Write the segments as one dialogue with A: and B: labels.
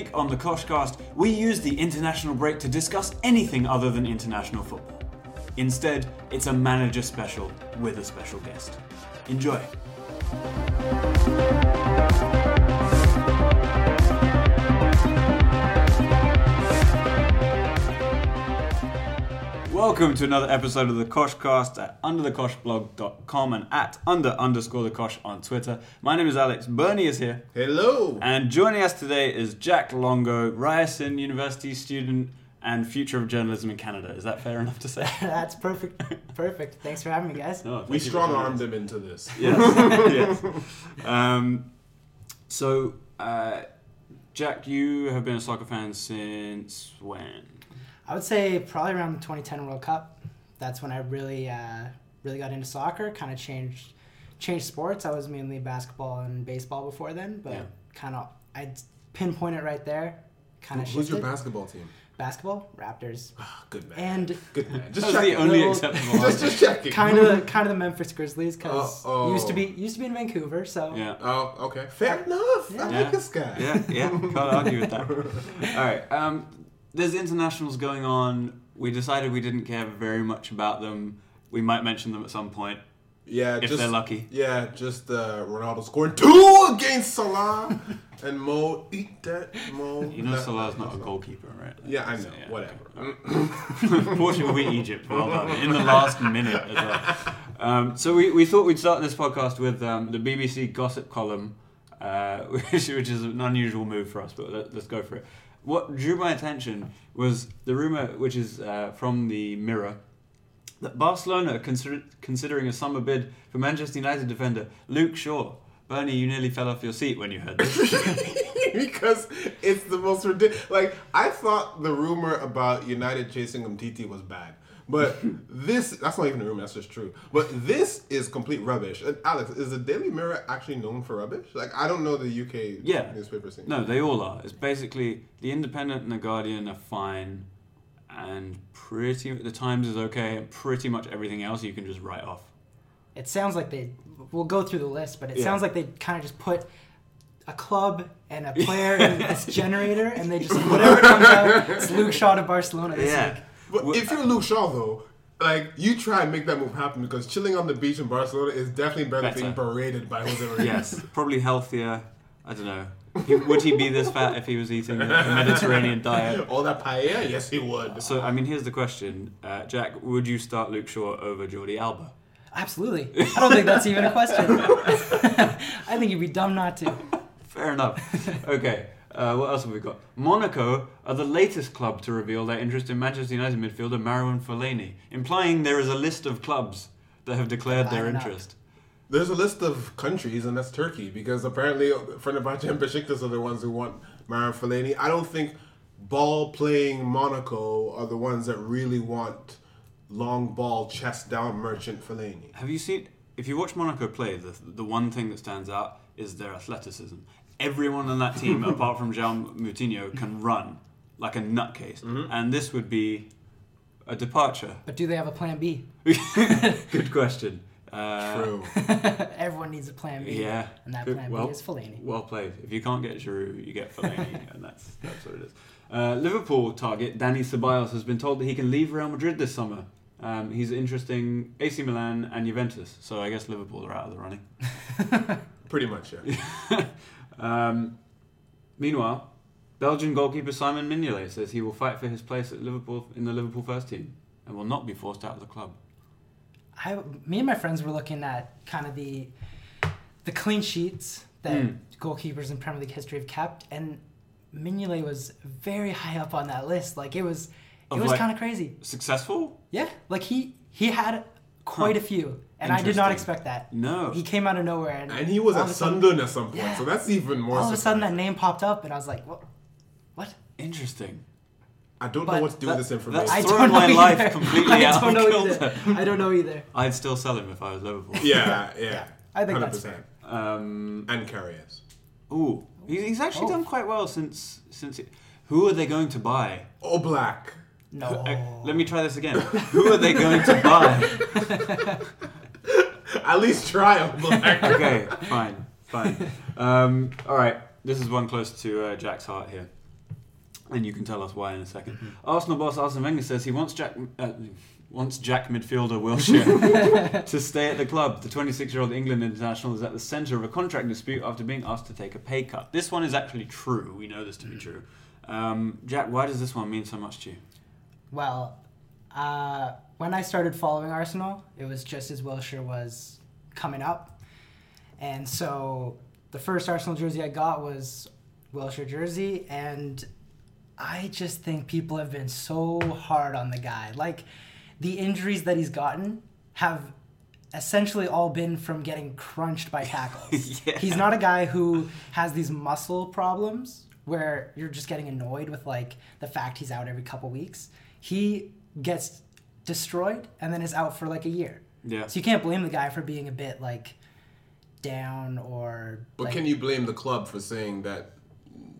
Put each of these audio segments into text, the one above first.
A: week on the Koshcast, we use the international break to discuss anything other than international football. Instead, it's a manager special with a special guest. Enjoy. Welcome to another episode of the Koshcast at underthekoshblog.com and at under underscore the Kosh on Twitter. My name is Alex. Bernie is here.
B: Hello.
A: And joining us today is Jack Longo, Ryerson University student and future of journalism in Canada. Is that fair enough to say?
C: That's perfect. Perfect. Thanks for having me, guys.
A: No,
B: we strong armed
A: us.
B: him into this.
A: Yes. yes. Um, so, uh, Jack, you have been a soccer fan since when?
C: I would say probably around the 2010 World Cup. That's when I really, uh, really got into soccer. Kind of changed, changed sports. I was mainly basketball and baseball before then, but
A: Yeah.
C: kind of I'd pinpoint it right there. Kind of
B: Who's
C: shifted.
B: your basketball team?
C: basketball, Raptors,
B: Ah, good man.
C: and
B: good man. Just
A: That's
B: checking.
A: the only
C: Little-
A: acceptable
B: just, just checking.
C: kind of, kind of the Memphis Grizzlies because
B: Uh-oh.
C: used to be, used to be in Vancouver. So
A: Yeah.
B: Oh, okay. Fair enough. I
A: Yeah.
B: like this guy.
A: Yeah, yeah, can't argue with that. All right, um, there's internationals going on. We decided we didn't care very much about them. We might mention them at some point
B: Yeah,
A: if
B: just
A: they're lucky.
B: yeah, just uh, Ronaldo scoring two against Salah and Mo. Eat that, Mo.
A: You know
B: That-
A: Salah's not a goalkeeper, right?
B: Yeah, I know.
A: So, yeah.
B: Whatever.
A: Unfortunately, we Egypt. Well done. In the last minute as well. Um, so we, we thought we'd start this podcast with um, the BBC gossip column, uh, which, which is an unusual move for us, but let, let's go for it. What drew my attention was the rumor, which is uh, from the Mirror, that Barcelona consider- considering a summer bid for Manchester United defender Luke Shaw. Bernie, you nearly fell off your seat when you heard this.
B: because it's the most ridiculous. Like I thought the rumor about United chasing Umtiti was bad, but this—that's not even a rumor. That's just true. But this is complete rubbish. And Alex, is the Daily Mirror actually known for rubbish? Like I don't know the UK
A: Yeah.
B: newspaper scene.
A: No, they all are. It's basically the Independent and the Guardian are fine, and pretty the Times is okay, and pretty much everything else you can just write off.
C: it sounds like they. We'll go through the list, but it
A: Yeah.
C: sounds like they kind of just put a club and a player in this generator, and they just whatever comes out, it's Luke Shaw to Barcelona this week.
B: But
A: Well,
B: if you're Luke Shaw though. Like you try and make that move happen because chilling on the beach in Barcelona is definitely better, than being
A: Better.
B: berated by Jose Mourinho.
A: yes, probably healthier. I don't know. He, would he be this fat if he was eating a, a Mediterranean diet?
B: All that paella, yes he would.
A: So, I mean, here's the question, uh, Jack: Would you start Luke Shaw over Jordi Alba?
C: Absolutely, I don't think that's even a question. I think you'd be dumb not to.
A: Fair enough. Okay. Uh, what else have we got? Monaco are the latest club to reveal their interest in Manchester United midfielder Marouane Fellaini, implying there is a list of clubs that have declared their interest.
B: There's a list of countries, and that's Turkey, because apparently Fenerbahce and Besiktas are the ones who want Marouane Fellaini. I don't think ball-playing Monaco are the ones that really want long ball, chest down merchant Fellaini.
A: Have you seen? If you watch Monaco play, the the one thing that stands out is their athleticism. Everyone on that team, apart from Jean Moutinho, can run like a nutcase,
B: Mm-hmm.
A: and this would be a departure.
C: But do they have a plan B?
A: Good question. Uh,
B: True.
C: Everyone needs a plan B.
A: Yeah.
C: And that
A: Good-
C: plan
A: well,
C: B is Fellaini.
A: Well played. If you can't get Giroud, you get Fellaini, and that's that's what it is. Uh, Liverpool target Dani Ceballos has been told that he can leave Real Madrid this summer. Um, he's interesting AC Milan and Juventus, so I guess Liverpool are out of the running.
B: Pretty much, yeah.
A: Um, meanwhile, Belgian goalkeeper Simon Mignolet says he will fight for his place at Liverpool in the Liverpool first team and will not be forced out of the club.
C: I, me and my friends were looking at kind of the the clean sheets that
A: Mm.
C: goalkeepers in Premier League history have kept, and Mignolet was very high up on that list. Like it was, it
A: Of
C: was
A: like-
C: kind of crazy.
A: Successful?
C: Yeah, like he he had quite
A: Huh.
C: a few, and I did not expect that.
A: No.
C: He came out of nowhere, and,
B: And he was at
C: of a sudden-
B: Sunderland at some point,
C: Yeah.
B: so that's even more
C: All of a sudden, that name popped up, and I was like, "What? What?"
A: Interesting.
B: I don't know what to do
A: that-
B: with this information.
C: I
A: throwing
C: don't know
A: my
C: either.
A: life completely
C: I
A: out
C: don't
A: of
C: know either. I don't know either.
A: I'd still sell him if I was Liverpool.
B: yeah, yeah.
C: I think
B: 100%.
C: that's fair.
A: Um,
B: And Carriers.
A: ooh, he's actually
C: Oh.
A: done quite well since since. It, who are they going to buy?
B: Oh, black.
C: No.
A: Uh, let me try this again. who are they going to buy?
B: At least try black.
A: Okay, fine, fine. Um, all right, this is one close to uh, Jack's heart here. and you can tell us why in a 2nd
C: Mm-hmm.
A: Arsenal boss Arsene Wenger says he wants Jack uh, wants Jack midfielder Wilshere to stay at the club. The 26-year-old England international is at the centre of a contract dispute after being asked to take a pay cut. This one is actually true. We know this to be
C: Mm.
A: true. Um, Jack, why does this one mean so much to you?
C: Well, uh, when I started following Arsenal, it was just as Wilshere was coming up. And so the first Arsenal jersey I got was Wilshere jersey. And I just think people have been so hard on the guy. Like, the injuries that he's gotten have essentially all been from getting crunched by tackles.
A: Yeah.
C: He's not a guy who has these muscle problems where you're just getting annoyed with like the fact he's out every couple weeks. He gets destroyed and then is out for like a year.
A: Yeah.
C: So you can't blame the guy for being a bit like down or
B: But
C: like,
B: can you blame the club for saying that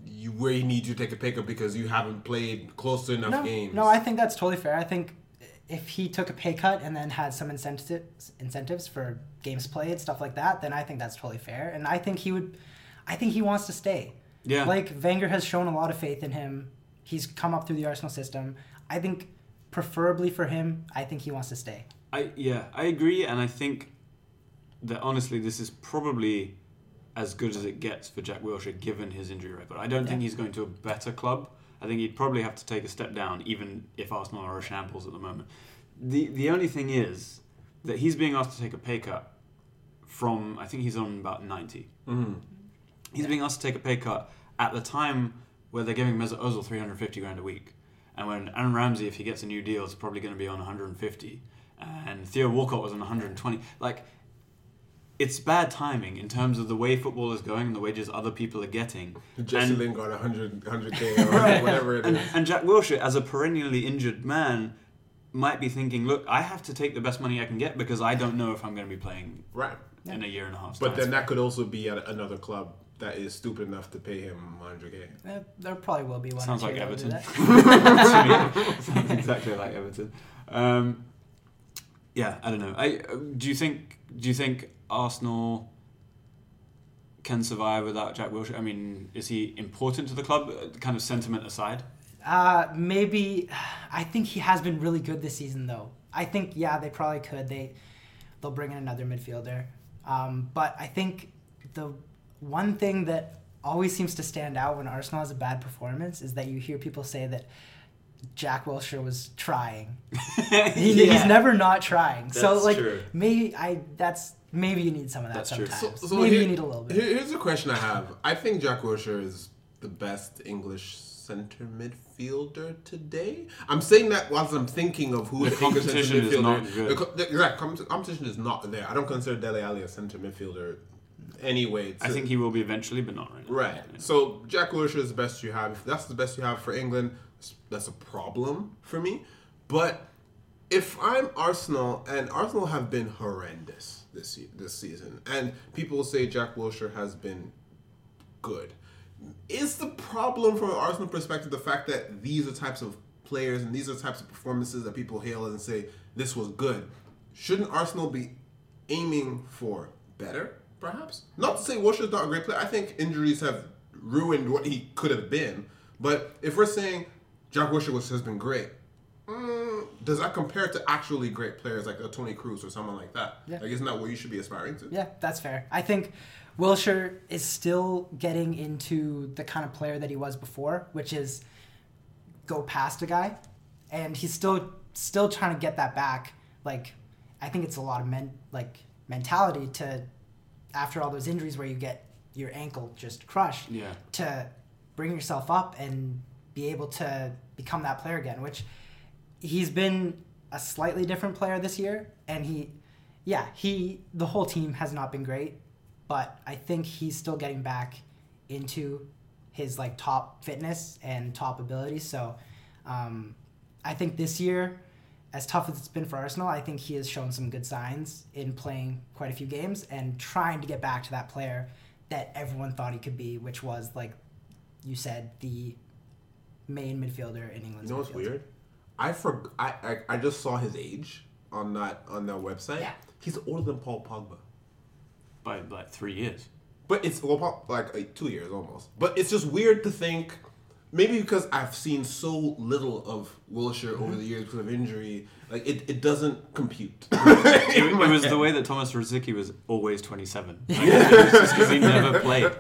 B: you we need you to take a pick up because you haven't played close to enough
C: no,
B: games?
C: No, I think that's totally fair. I think if he took a pay cut and then had some incentives incentives for games played, stuff like that, then I think that's totally fair. And I think he would I think he wants to stay.
A: Yeah.
C: Like Wenger has shown a lot of faith in him. He's come up through the Arsenal system. I think preferably for him, I think he wants to stay.
A: I yeah, I agree, and I think that honestly, this is probably as good as it gets for Jack Wilshere given his injury record. I don't think he's going to a better club. I think he'd probably have to take a step down, even if Arsenal are a shambles at the moment. the The only thing is that he's being asked to take a pay cut from. I think he's on about ninety.
B: Mhm.
A: He's being asked to take a pay cut at the time where they're giving Mesut Ozil 350 grand a week. And when Aaron Ramsey, if he gets a new deal, is probably going to be on 150. And Theo Walcott was on 120. Like, it's bad timing in terms of the way football is going and the wages other people are getting.
B: Jesse
A: and,
B: Lingard 100 100k or whatever it
A: and,
B: is.
A: and Jack Wilshere, as a perennially injured man, might be thinking, look, I have to take the best money I can get because I don't know if I'm going to be playing
B: Right.
A: in a year and a half.
B: But then that could also be at another club that is stupid enough to pay him 100k.
C: Eh, there probably will be one.
A: Sounds like
C: two that'll do
A: Everton. Sounds exactly like Everton. Um, yeah, I don't know. I uh, do you think do you think Arsenal can survive without Jack Wilshere? I mean, is he important to the club? uh, Kind of sentiment aside.
C: Uh, maybe. I think he has been really good this season, though. I think yeah, they probably could. They they'll bring in another midfielder. Um, but I think the one thing that always seems to stand out when Arsenal has a bad performance is that you hear people say that Jack Wilshere was trying. He,
A: Yeah.
C: He's never not trying. so like
A: true.
C: maybe I that's maybe you need some of that
A: That's true.
C: sometimes.
B: So, so
C: maybe
B: here-
C: you need a little bit.
B: here's a question I have. I think Jack Wilshere is the best English center midfielder today. I'm saying that whilst I'm thinking of who
A: The
B: the,
A: competition is not good.
B: The, co- the exact com- competition is not there. I don't consider Dele Alli a center midfielder anyway.
A: I think he will be eventually, but not right now.
B: Right. So Jack Wilshere is the best you have. If that's the best you have for England, that's a problem for me. But if I'm Arsenal, and Arsenal have been horrendous this this season, and people say Jack Wilshere has been good, is the problem from an Arsenal perspective the fact that these are types of players and these are types of performances that people hail and say this was good? Shouldn't Arsenal be aiming for better, perhaps? Not to say Wilshere's not a great player. I think injuries have ruined what he could have been. But if we're saying Jack Wilshere was, has been great, mm, does that compare to actually great players like a Toni Kroos or someone like that?
C: Yeah.
B: Like, isn't that what you should be aspiring to?
C: Yeah, that's fair. I think Wilshere is still getting into the kind of player that he was before, which is go past a guy, and he's still still trying to get that back. Like, I think it's a lot of men like mentality to after all those injuries where you get your ankle just crushed
A: Yeah.
C: to bring yourself up and be able to become that player again, which he's been a slightly different player this year and he yeah, he the whole team has not been great, but I think he's still getting back into his like top fitness and top abilities. So um, I think this year, as tough as it's been for Arsenal, I think he has shown some good signs in playing quite a few games and trying to get back to that player that everyone thought he could be, which was like you said, the main midfielder in England.
B: You know what's weird? I for I, I I just saw his age on that on that website.
C: Yeah.
B: He's older than Paul Pogba.
A: By like three years.
B: But it's well, like, like two years almost. But it's just weird to think maybe because I've seen so little of Wilshere over the years because of injury, like it, it doesn't compute.
A: It, it was the way that Thomas Rosicky was always 27. Like, just because he never played.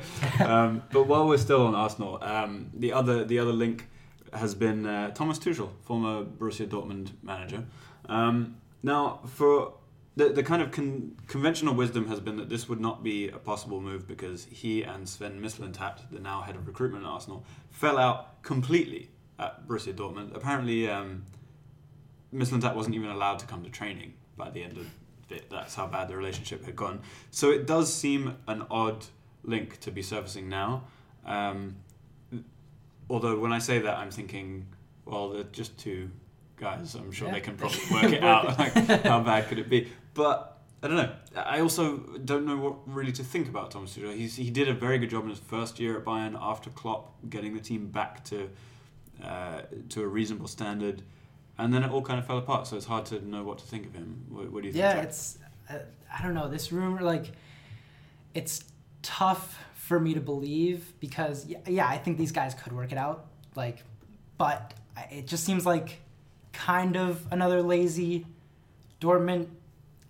A: Um, but while we're still on Arsenal, um, the other the other link has been uh, Thomas Tuchel, former Borussia Dortmund manager. Um, now, for the, the kind of con- conventional wisdom has been that this would not be a possible move because he and Sven Mislintat, the now head of recruitment at Arsenal, fell out completely at Borussia Dortmund. Apparently, um, Mislintat wasn't even allowed to come to training by the end of it. That's how bad the relationship had gone. So it does seem an odd link to be surfacing now. Um, although when I say that, I'm thinking, well, they're just two guys. I'm sure
C: Yeah.
A: they can probably work it out. Like, how bad could it be? But I don't know. I also don't know what really to think about Thomas Tuchel. He's, he did a very good job in his first year at Bayern after Klopp, getting the team back to uh, to a reasonable standard, and then it all kind of fell apart. So it's hard to know what to think of him. What, what do you think?
C: Yeah,
A: Jack?
C: it's uh, I don't know this rumor like it's tough for me to believe because yeah, yeah I think these guys could work it out like but it just seems like kind of another lazy Dortmund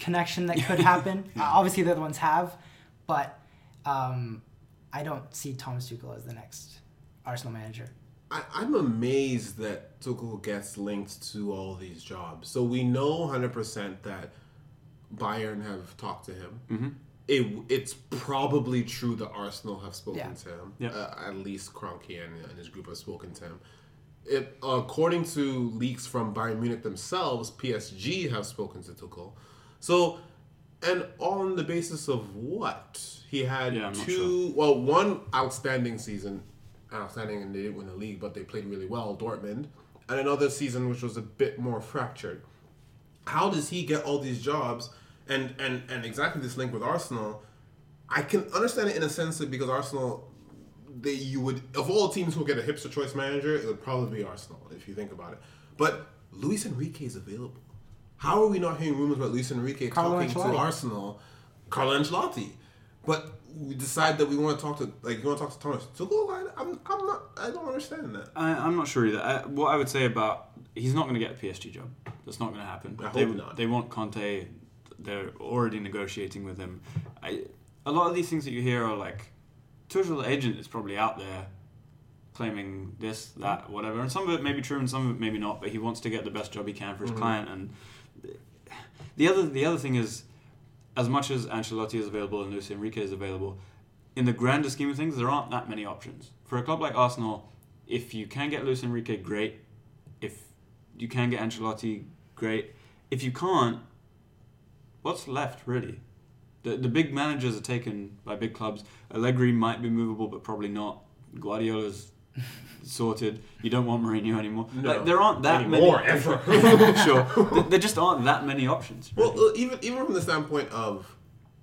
C: connection that could happen. Uh, obviously the other ones have, but um, I don't see Thomas Tuchel as the next Arsenal manager.
B: I, I'm amazed that Tuchel gets linked to all these jobs. So we know 100% that Bayern have talked to him.
A: Mm-hmm.
B: It, it's probably true that Arsenal have spoken
C: Yeah.
B: to him.
A: Yeah.
B: Uh, at least Kroenke and, and his group have spoken to him. It, according to leaks from Bayern Munich themselves, PSG have spoken to Tuchel. So, and on the basis of what? He had
A: Yeah,
B: two, well, one outstanding season, outstanding, and they didn't win the league, but they played really well, Dortmund, and another season which was a bit more fractured. How does he get all these jobs? And and and exactly this link with Arsenal, I can understand it in a sense that because Arsenal, they you would of all teams who get a hipster choice manager, it would probably be Arsenal if you think about it. But Luis Enrique is available. How are we not hearing rumors about Luis Enrique
C: Carlo
B: talking to Arsenal, Carlo Ancelotti? But we decide that we want to talk to like you want to talk to Thomas Tuchel. I, I'm I'm not. I don't understand that.
A: I, I'm not sure either. I, what I would say about he's not going to get a PSG job. That's not going to happen.
B: I
A: they,
B: hope not.
A: They want Conte. They're already negotiating with him. I, a lot of these things that you hear are like, Tuchel's agent is probably out there claiming this, that, whatever, and some of it may be true and some of it maybe not. But he wants to get the best job he can for his
B: Mhm.
A: client. And the other the other thing is, as much as Ancelotti is available and Luis Enrique is available, in the grander scheme of things, there aren't that many options. For a club like Arsenal, if you can get Luis Enrique, great. If you can get Ancelotti, great. If you can't, what's left really? The the big managers are taken by big clubs. Allegri might be movable, but probably not. Guardiola's sorted. You don't want Mourinho anymore.
B: No.
A: Like, there aren't that
B: Anymore,
A: many.
B: ever.
A: sure, There- there just aren't that many options.
B: Well, uh, even even from the standpoint of,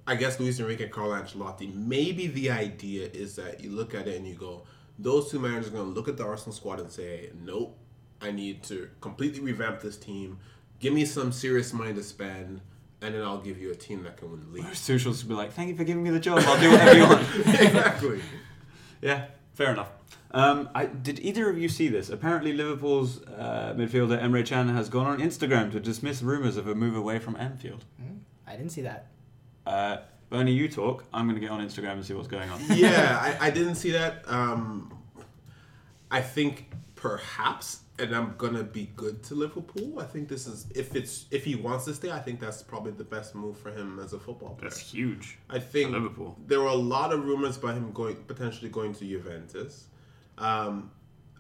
B: I guess Luis Enrique and Carlo Ancelotti, maybe the idea is that you look at it and you go, those two managers are going to look at the Arsenal squad and say, nope, I need to completely revamp this team. Give me some serious money to spend, and then I'll give you a team that can win the league.
A: Whereas will be like, "Thank you for giving me the job. I'll do whatever you want."
B: exactly.
A: Yeah, fair enough. Um, I, did either of you see this? Apparently, Liverpool's uh, midfielder Emre Can has gone on Instagram to dismiss rumours of a move away from Anfield.
C: Hmm? I didn't see that.
A: Uh, Bernie, you talk. I'm going to get on Instagram and see what's going on.
B: yeah, I, I didn't see that. Um, I think perhaps, and I'm gonna be good to Liverpool. I think this is if it's if he wants to stay. I think that's probably the best move for him as a football player.
A: That's huge.
B: I think
A: For Liverpool.
B: there were a lot of rumors about him going potentially going to Juventus. Um,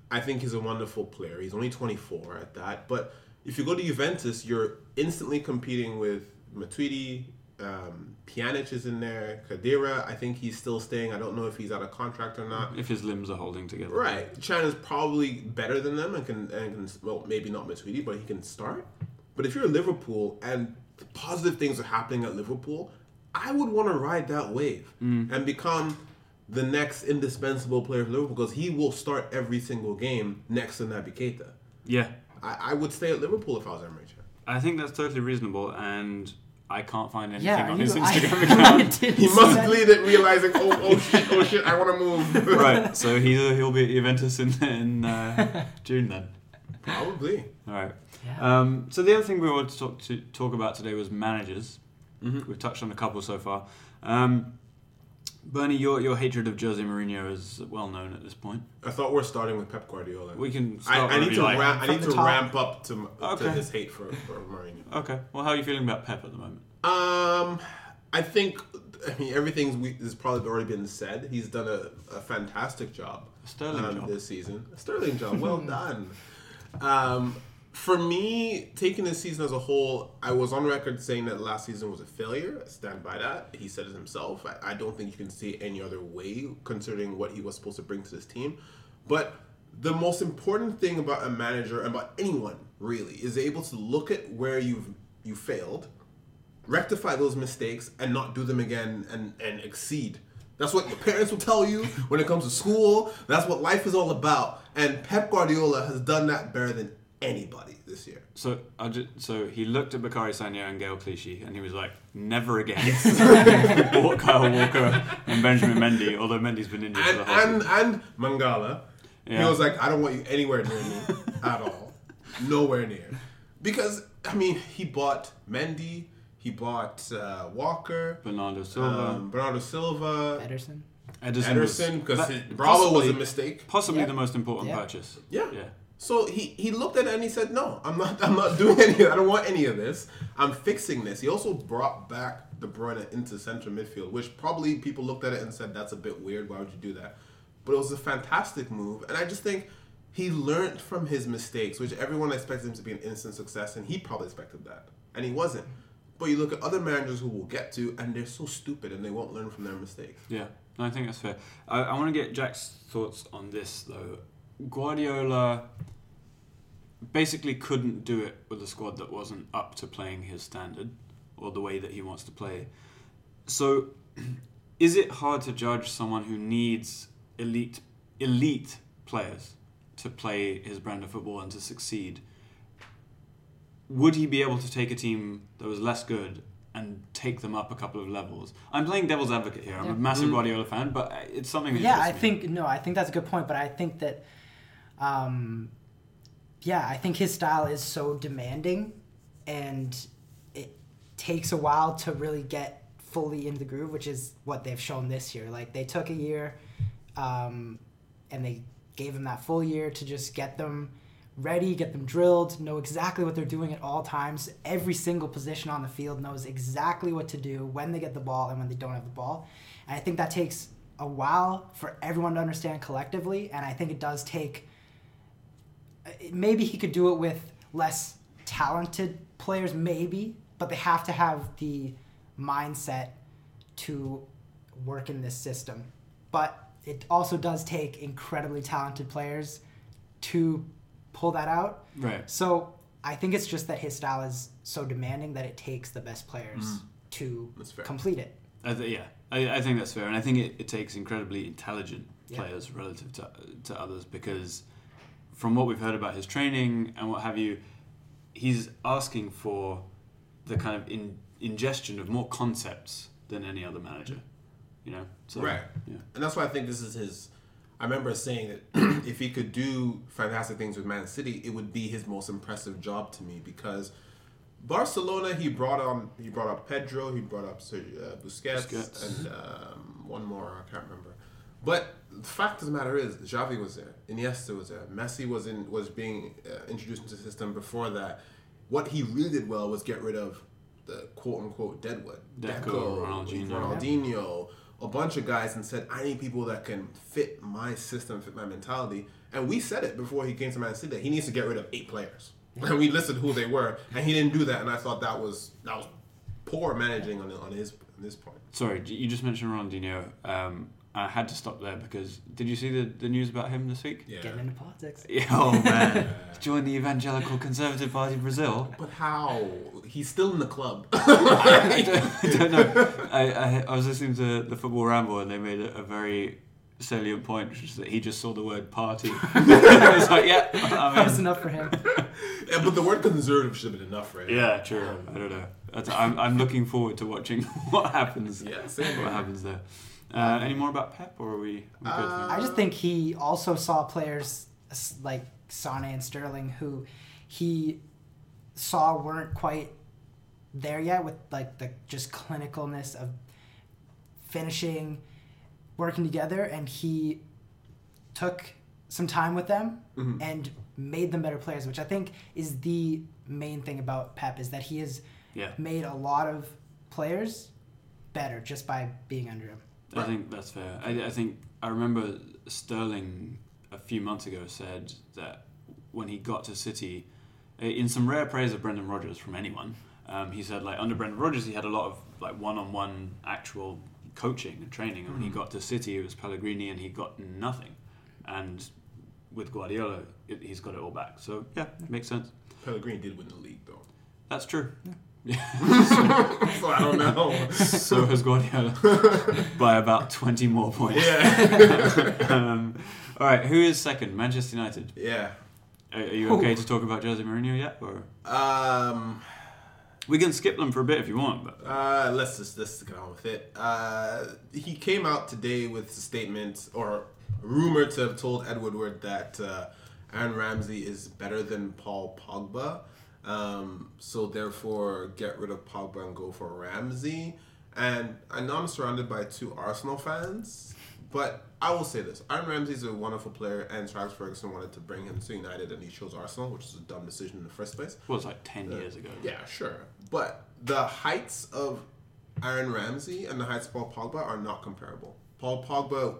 B: I think he's a wonderful player. He's only 24 at that, but if you go to Juventus, you're instantly competing with Matuidi. Um, Pjanic is in there. Khedira, I think he's still staying. I don't know if he's out of contract or not.
A: If his limbs are holding together.
B: Right, China's probably better than them and can and can well maybe not Matuidi, but he can start. But if you're Liverpool and positive things are happening at Liverpool, I would want to ride that wave and become the next indispensable player for Liverpool because he will start every single game next to Naby Keita.
A: Yeah,
B: I, I would stay at Liverpool if I was Emre Can.
A: I think that's totally reasonable, and I can't find anything
C: Yeah,
A: on
C: you-
A: his
C: I-
A: Instagram
C: I
A: account.
C: didn't
B: He must
C: that.
B: delete it, realizing, oh, oh shit, oh shit, I want to move.
A: right, so he he'll be at Juventus in in uh, June then.
B: Probably.
A: All right.
C: Yeah.
A: Um, so the other thing we wanted to talk to talk about today was managers.
B: Mhm.
A: We've touched on a couple so far. Um, Bernie, your your hatred of Jose Mourinho is well known at this point.
B: I thought we're starting with Pep Guardiola.
A: We can
B: I,
A: start
B: I
A: wherever
B: need to
A: like.
B: ramp. I need to
C: top.
B: ramp up to, to his hate for, for Mourinho.
A: Okay. Well, how are you feeling about Pep at the moment?
B: Um, I think. I mean, everything's we, has probably already been said. He's done a, a fantastic job,
A: A sterling
B: um,
A: job.
B: this season. A sterling job. Well done. Um, for me, taking this season as a whole, I was on record saying that last season was a failure. I stand by that. He said it himself. I, I don't think you can see it any other way, considering what he was supposed to bring to this team. But the most important thing about a manager about anyone really is able to look at where you've you failed, rectify those mistakes, and not do them again and and exceed. That's what your parents will tell you when it comes to school. That's what life is all about. And Pep Guardiola has done that better than anybody this year.
A: So I ju- so he looked at Bakari Sagna and Gael Clichy and he was like, never again. Bought Kyle Walker and Benjamin Mendy, although Mendy's been injured for
B: And
A: the whole
B: and,
A: season.
B: and Mangala, he was like, I don't want you anywhere near me at all, nowhere near, because I mean he bought Mendy, he bought uh, Walker,
A: Bernardo Silva,
B: um, Bernardo Silva,
C: Ederson.
A: Ederson, was-
B: because
A: that-
B: Bravo was a mistake.
A: Possibly
C: Yeah.
A: the most important
C: Yeah.
A: purchase.
B: Yeah.
A: Yeah.
B: So he, he looked at it and he said, "No, I'm not. I'm not doing any. I don't want any of this. I'm fixing this." He also brought back De Bruyne into central midfield, which probably people looked at it and said, "That's a bit weird. Why would you do that?" But it was a fantastic move, and I just think he learned from his mistakes, which everyone expected him to be an instant success, and he probably expected that, and he wasn't. But you look at other managers who we'll get to, and they're so stupid and they won't learn from their mistakes.
A: Yeah, no, I think that's fair. I, I want to get Jack's thoughts on this though. Guardiola basically couldn't do it with a squad that wasn't up to playing his standard or the way that he wants to play. So, is it hard to judge someone who needs elite elite players to play his brand of football and to succeed? Would he be able to take a team that was less good and take them up a couple of levels? I'm playing devil's advocate here. I'm a massive
B: Mm.
A: Guardiola fan, but it's something. That
C: Yeah, I
A: me.
C: think no, I think that's a good point, but I think that, um, yeah, I think his style is so demanding, and it takes a while to really get fully into the groove, which is what they've shown this year. Like they took a year, um, and they gave him that full year to just get them ready, get them drilled, know exactly what they're doing at all times. Every single position on the field knows exactly what to do when they get the ball and when they don't have the ball. And I think that takes a while for everyone to understand collectively. And I think it does take. Uh, Maybe he could do it with less talented players, maybe, but they have to have the mindset to work in this system. But it also does take incredibly talented players to pull that out.
A: right.
C: So I think it's just that his style is so demanding that it takes the best players to
B: That's fair.
C: complete it.
A: I th- yeah, I, I think that's fair, and I think it, it takes incredibly intelligent
C: Yeah.
A: players relative to to others because from what we've heard about his training and what have you, he's asking for the kind of in, ingestion of more concepts than any other manager. You know, so
B: Right.
A: Yeah,
B: And that's why I think this is his. I remember saying that if he could do fantastic things with Man City, it would be his most impressive job to me because Barcelona he brought on he brought up Pedro, he brought up Sergio, uh, Busquets,
A: Busquets.
B: and um, one more I can't remember. But the fact of the matter is, Xavi was there, Iniesta was there, Messi was in was being uh, introduced into the system before that. What he really did well was get rid of the quote unquote deadwood,
A: Deco, Ronaldinho.
B: Ronaldinho, a bunch of guys, and said, I need people that can fit my system, fit my mentality. And we said it before he came to Man City that he needs to get rid of eight players. And we listed who they were, and he didn't do that. And I thought that was that was poor managing on on his on this point.
A: sorry, you just mentioned Ronaldinho. Um, I had to stop there because did you see the, the news about him this week?
B: Yeah.
C: Getting into politics.
A: Yeah, oh man, Join the Evangelical Conservative Party of Brazil.
B: But how? He's still in the club.
A: I, don't, I don't know. I, I, I was listening to the Football Ramble and they made a, a very salient point, which is that he just saw the word party. It's like, yeah, I'm
C: That was enough for him.
B: Yeah, but the word conservative should have been enough, right?
A: Yeah, true. I don't know. I'm, I'm looking forward to watching what happens.
B: Yeah, same
A: What
B: here.
A: happens there? Uh, any more about Pep, or are we, we good?
B: Uh,
C: I just think he also saw players like Sane and Sterling who he saw weren't quite there yet with like the just clinicalness of finishing, working together, and he took some time with them
B: Mhm.
C: and made them better players, which I think is the main thing about Pep is that he has
A: yeah,
C: made a lot of players better just by being under him.
A: I think that's fair. I, I think I remember Sterling a few months ago said that when he got to City, uh, in some rare praise of Brendan Rodgers from anyone, um, he said like under Brendan Rodgers he had a lot of like one-on-one actual coaching and training, and when he got to City it was Pellegrini and he got nothing, and with Guardiola it, he's got it all back. So yeah, makes sense.
B: Pellegrini did win the league, though.
A: That's true.
B: So I don't know.
A: so has Guardiola by about twenty more points.
B: yeah.
A: um, all right, who is second? Manchester United.
B: yeah.
A: Are, are you okay to talk about Jose Mourinho yet, or
B: Um.
A: we can skip them for a bit if you want? But
B: Uh, let's just let's get on with it. Uh, he came out today with a statement or rumored to have told Ed Woodward that uh, Aaron Ramsey is better than Paul Pogba. Um, so therefore, get rid of Pogba and go for Ramsey. And I know I'm surrounded by two Arsenal fans, but I will say this: Aaron Ramsey is a wonderful player, and Travis Ferguson wanted to bring him to United, and he chose Arsenal, which is a dumb decision in the first place.
A: well, it's like ten years ago.
B: Yeah, sure. But the heights of Aaron Ramsey and the heights of Paul Pogba are not comparable. Paul Pogba,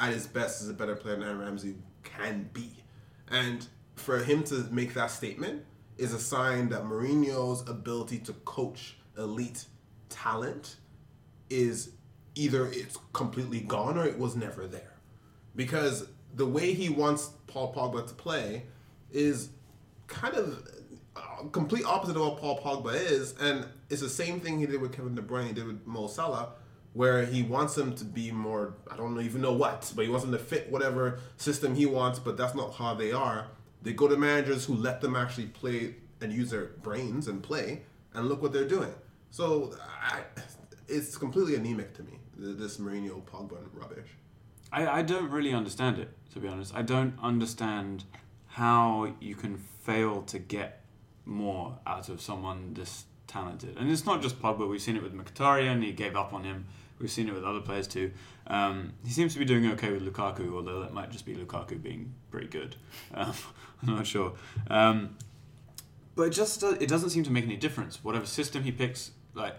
B: at his best, is a better player than Aaron Ramsey can be. And for him to make that statement is a sign that Mourinho's ability to coach elite talent is either it's completely gone or it was never there. Because the way he wants Paul Pogba to play is kind of uh, complete opposite of what Paul Pogba is, and it's the same thing he did with Kevin De Bruyne, he did with Mo Salah, where he wants him to be more, I don't even know what, but he wants them to fit whatever system he wants, but that's not how they are. They go to managers who let them actually play and use their brains and play, and look what they're doing. So I, it's completely anemic to me, this Mourinho Pogba rubbish.
A: I, I don't really understand it, to be honest. I don't understand how you can fail to get more out of someone this talented. And it's not just Pogba. We've seen it with Mkhitaryan. He gave up on him. We've seen it with other players too. Um, he seems to be doing okay with Lukaku, although that might just be Lukaku being pretty good. Um, I'm not sure. Um, but it just uh, it doesn't seem to make any difference. Whatever system he picks, like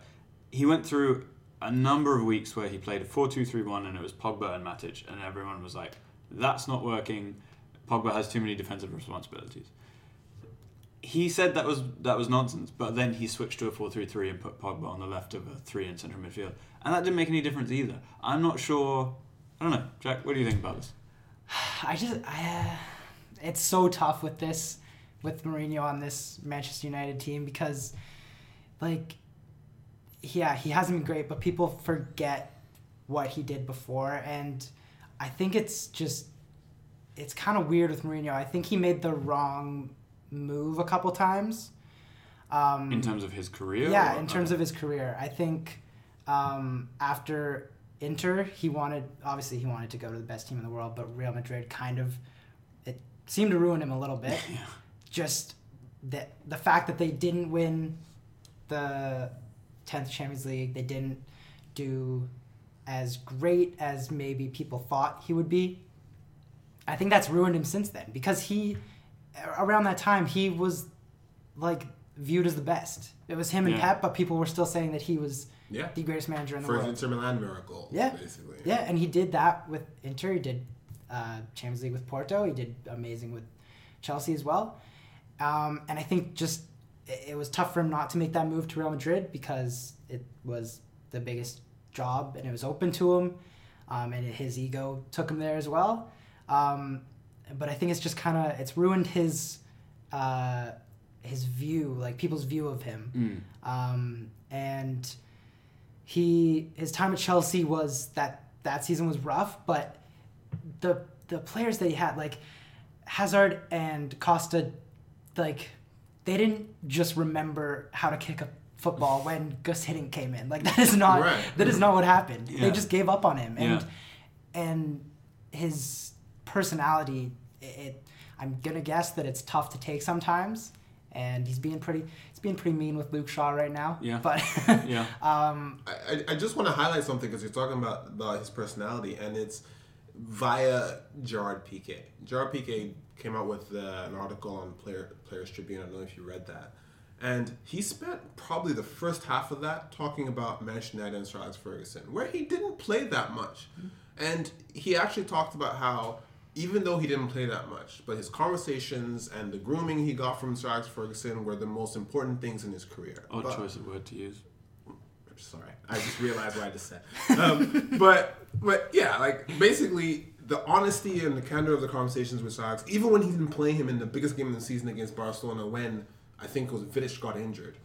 A: he went through a number of weeks where he played a 4-2-3-1 and it was Pogba and Matic and everyone was like, that's not working. Pogba has too many defensive responsibilities. He said that was that was nonsense, but then he switched to a 4-3-3 and put Pogba on the left of a 3 in central midfield. And that didn't make any difference either. I'm not sure I don't know. Jack, what do you think about this?
C: I just, I, uh, it's so tough with this, with Mourinho on this Manchester United team because, like, yeah, he hasn't been great, but people forget what he did before, and I think it's just, it's kind of weird with Mourinho. I think he made the wrong move a couple times. Um,
A: In terms of his career?
C: yeah, in terms of his career, I think um, after Inter, he wanted obviously he wanted to go to the best team in the world, but Real Madrid kind of it seemed to ruin him a little bit.
A: Yeah.
C: Just the the fact that they didn't win the tenth Champions League, they didn't do as great as maybe people thought he would be. I think that's ruined him since then because he around that time he was like viewed as the best. It was him and
A: Yeah.
C: Pep, but people were still saying that he was
B: Yeah.
C: the greatest manager in the
B: First
C: world.
B: Inter Milan miracle.
C: Yeah.
B: Basically.
C: Yeah, and he did that with Inter. He did uh, Champions League with Porto. He did amazing with Chelsea as well. Um, and I think just it, it was tough for him not to make that move to Real Madrid because it was the biggest job and it was open to him. Um, and his ego took him there as well. Um, but I think it's just kind of it's ruined his uh, his view, like people's view of him.
A: Mm.
C: Um, and he his time at Chelsea was that that season was rough, but the the players that he had, like Hazard and Costa, like they didn't just remember how to kick a football when Gus Hiddink came in. Like that is not
B: Right.
C: that is not what happened.
A: Yeah.
C: They just gave up on him, and
A: Yeah.
C: and his personality. It, it, I'm gonna guess that it's tough to take sometimes, and he's being pretty he's being pretty mean with Luke Shaw right now.
A: Yeah.
C: but
A: Yeah.
C: um,
B: I, I- I just want to highlight something because you're talking about, about his personality, and it's via Gerard Piqué. Gerard Piqué came out with uh, an article on Player Players Tribune. I don't know if you read that. And he spent probably the first half of that talking about Manchester United and Sir Alex Ferguson, where he didn't play that much. And he actually talked about how, even though he didn't play that much, but his conversations and the grooming he got from Sir Alex Ferguson were the most important things in his career.
A: Odd
B: But-
A: choice of word to use.
B: sorry i just realized what i just said um, but but yeah like basically the honesty and the candor of the conversations with Sox, even when he didn't play him in the biggest game of the season against barcelona when i think it was Vidic got injured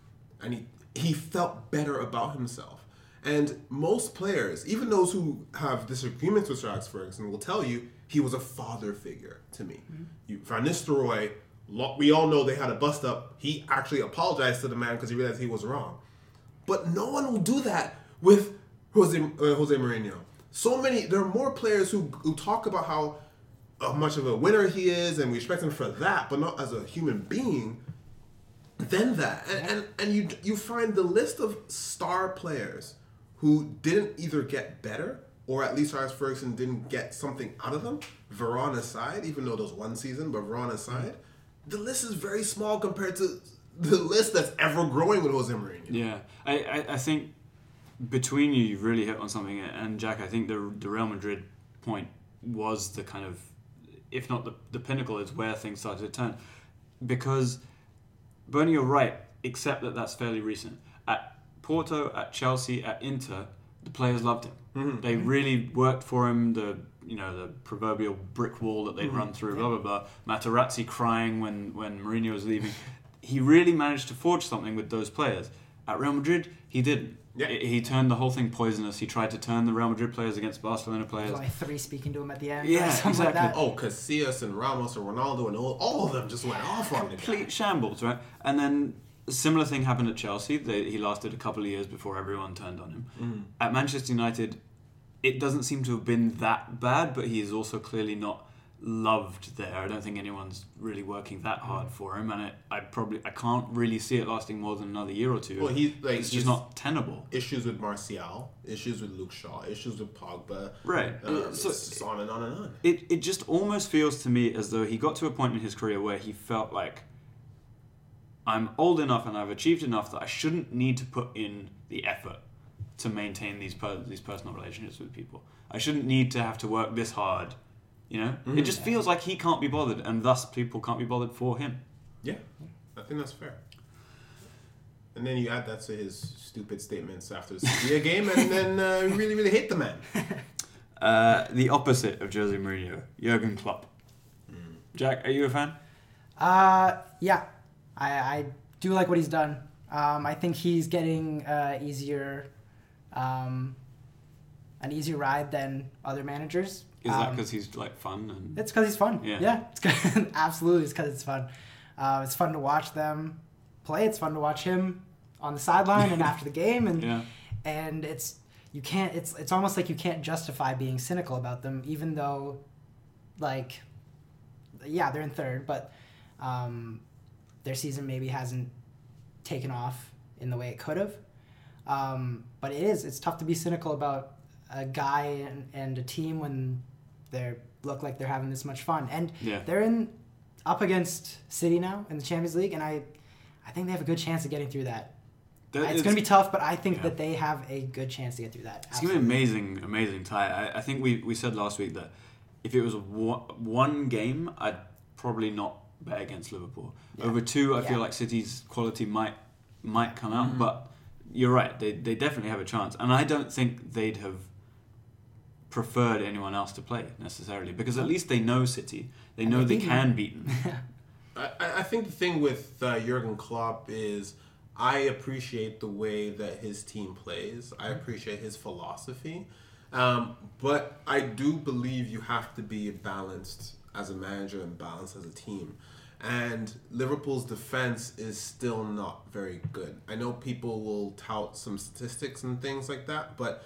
B: and he he felt better about himself and most players even those who have disagreements with Sir Alex Ferguson will tell you he was a father figure to me. You, Van Nistelrooy we all know they had a bust up. He actually apologized to the man because he realized he was wrong. But no one will do that with Jose uh, Jose Mourinho. So many, there are more players who who talk about how uh, much of a winner he is, and we respect him for that, but not as a human being. Than that, and and, and you you find the list of star players who didn't either get better or at least Alex Ferguson didn't get something out of them. Varane aside, even though there was one season, but Varane aside, the list is very small compared to the list that's ever growing with Jose Mourinho.
A: Yeah, I, I, I think between you, you've really hit on something. And Jack, I think the the Real Madrid point was the kind of, if not the, the pinnacle, is where things started to turn. Because, Bernie, you're right, except that that's fairly recent. At Porto, at Chelsea, at Inter, the players loved him. Mm-hmm. They mm-hmm. really worked for him. The you know the proverbial brick wall that they'd mm-hmm. run through. Blah blah blah. Materazzi crying when when Mourinho was leaving. he really managed to forge something with those players. At Real Madrid, he didn't.
B: Yeah.
A: He- He turned the whole thing poisonous. He tried to turn the Real Madrid players against Barcelona players.
C: only three speaking to him at the end.
A: Yeah,
C: or something like that.
B: Oh, Casillas and Ramos and Ronaldo and all, all of them just went off on the
A: complete shambles, right? And then a similar thing happened at Chelsea. They, he lasted a couple of years before everyone turned on him.
B: Mm.
A: At Manchester United, it doesn't seem to have been that bad, but he is also clearly not loved there. I don't think anyone's really working that
B: Mm.
A: hard for him, and it, I probably I can't really see it lasting more than another year or two.
B: Well, he like
A: it's
B: he's
A: just not tenable.
B: issues with Martial, issues with Luke Shaw, issues with Pogba.
A: Right.
B: Um,
A: So-
B: it's just on and on and on.
A: it, it just almost feels to me as though he got to a point in his career where he felt like I'm old enough and I've achieved enough that I shouldn't need to put in the effort to maintain these per- these personal relationships with people. I shouldn't need to have to work this hard. You know, it just feels like he can't be bothered, and thus people can't be bothered for him.
B: Yeah, I think that's fair. And then you add that to his stupid statements after the Sevilla game, and then uh, you really, really hate the man.
A: Uh, the opposite of Jose Mourinho, Jurgen Klopp. Jack, are you a fan?
C: Uh, yeah, I, I do like what he's done. Um, I think he's getting uh, easier, um, an easier ride than other managers.
A: Is that
C: Um,
A: because he's like fun and
C: It's because he's fun.
A: Yeah.
C: Yeah, it's 'cause- absolutely. It's because it's fun. Uh, it's fun to watch them play. It's fun to watch him on the sideline and after the game, and
A: yeah,
C: and it's you can't. It's it's almost like you can't justify being cynical about them, even though, like, yeah, they're in third, but um, their season maybe hasn't taken off in the way it could have. Um, but it is. It's tough to be cynical about a guy and, and a team when they look like they're having this much fun. And
A: yeah.
C: they're in up against City now in the Champions League, and I, I think they have a good chance of getting through that.
A: That-
C: it's going to be tough, but I think
A: yeah.
C: that they have a good chance to get through that.
A: It's gonna be amazing, amazing tie. I, I think we, we said last week that if it was one game, I'd probably not bet against Liverpool.
C: Yeah.
A: Over two, I
C: Yeah.
A: feel like City's quality might might come out,
C: Mhm.
A: but you're right. They they definitely have a chance, and I don't think they'd have preferred anyone else to play necessarily because at least they know City. They know
C: they
A: they
C: beat
A: can beat them.
B: I, I think the thing with uh, Jurgen Klopp is I appreciate the way that his team plays. I appreciate his philosophy. Um, but I do believe you have to be balanced as a manager and balanced as a team. And Liverpool's defense is still not very good. I know people will tout some statistics and things like that, but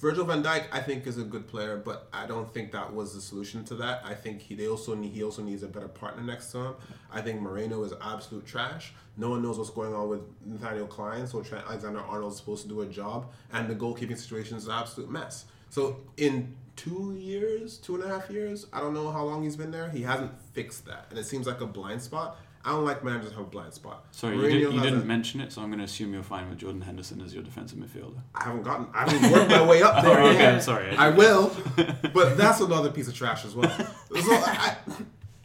B: Virgil van Dijk, I think, is a good player, but I don't think that was the solution to that. I think he they also need, he also needs a better partner next to him. I think Moreno is absolute trash. No one knows what's going on with Nathaniel Clyne, so Trent Alexander Arnold is supposed to do a job, and the goalkeeping situation is an absolute mess. So in two years, two and a half years, I don't know how long he's been there. He hasn't fixed that, and it seems like a blind spot. I don't like managers have a blind spot.
A: Sorry, you, did, you didn't
B: a-
A: mention it, so I'm going to assume you're fine with Jordan Henderson as your defensive midfielder.
B: I haven't gotten. I haven't worked my way up there.
A: Oh, okay. I'm sorry.
B: I will, but that's another piece of trash as well. So I,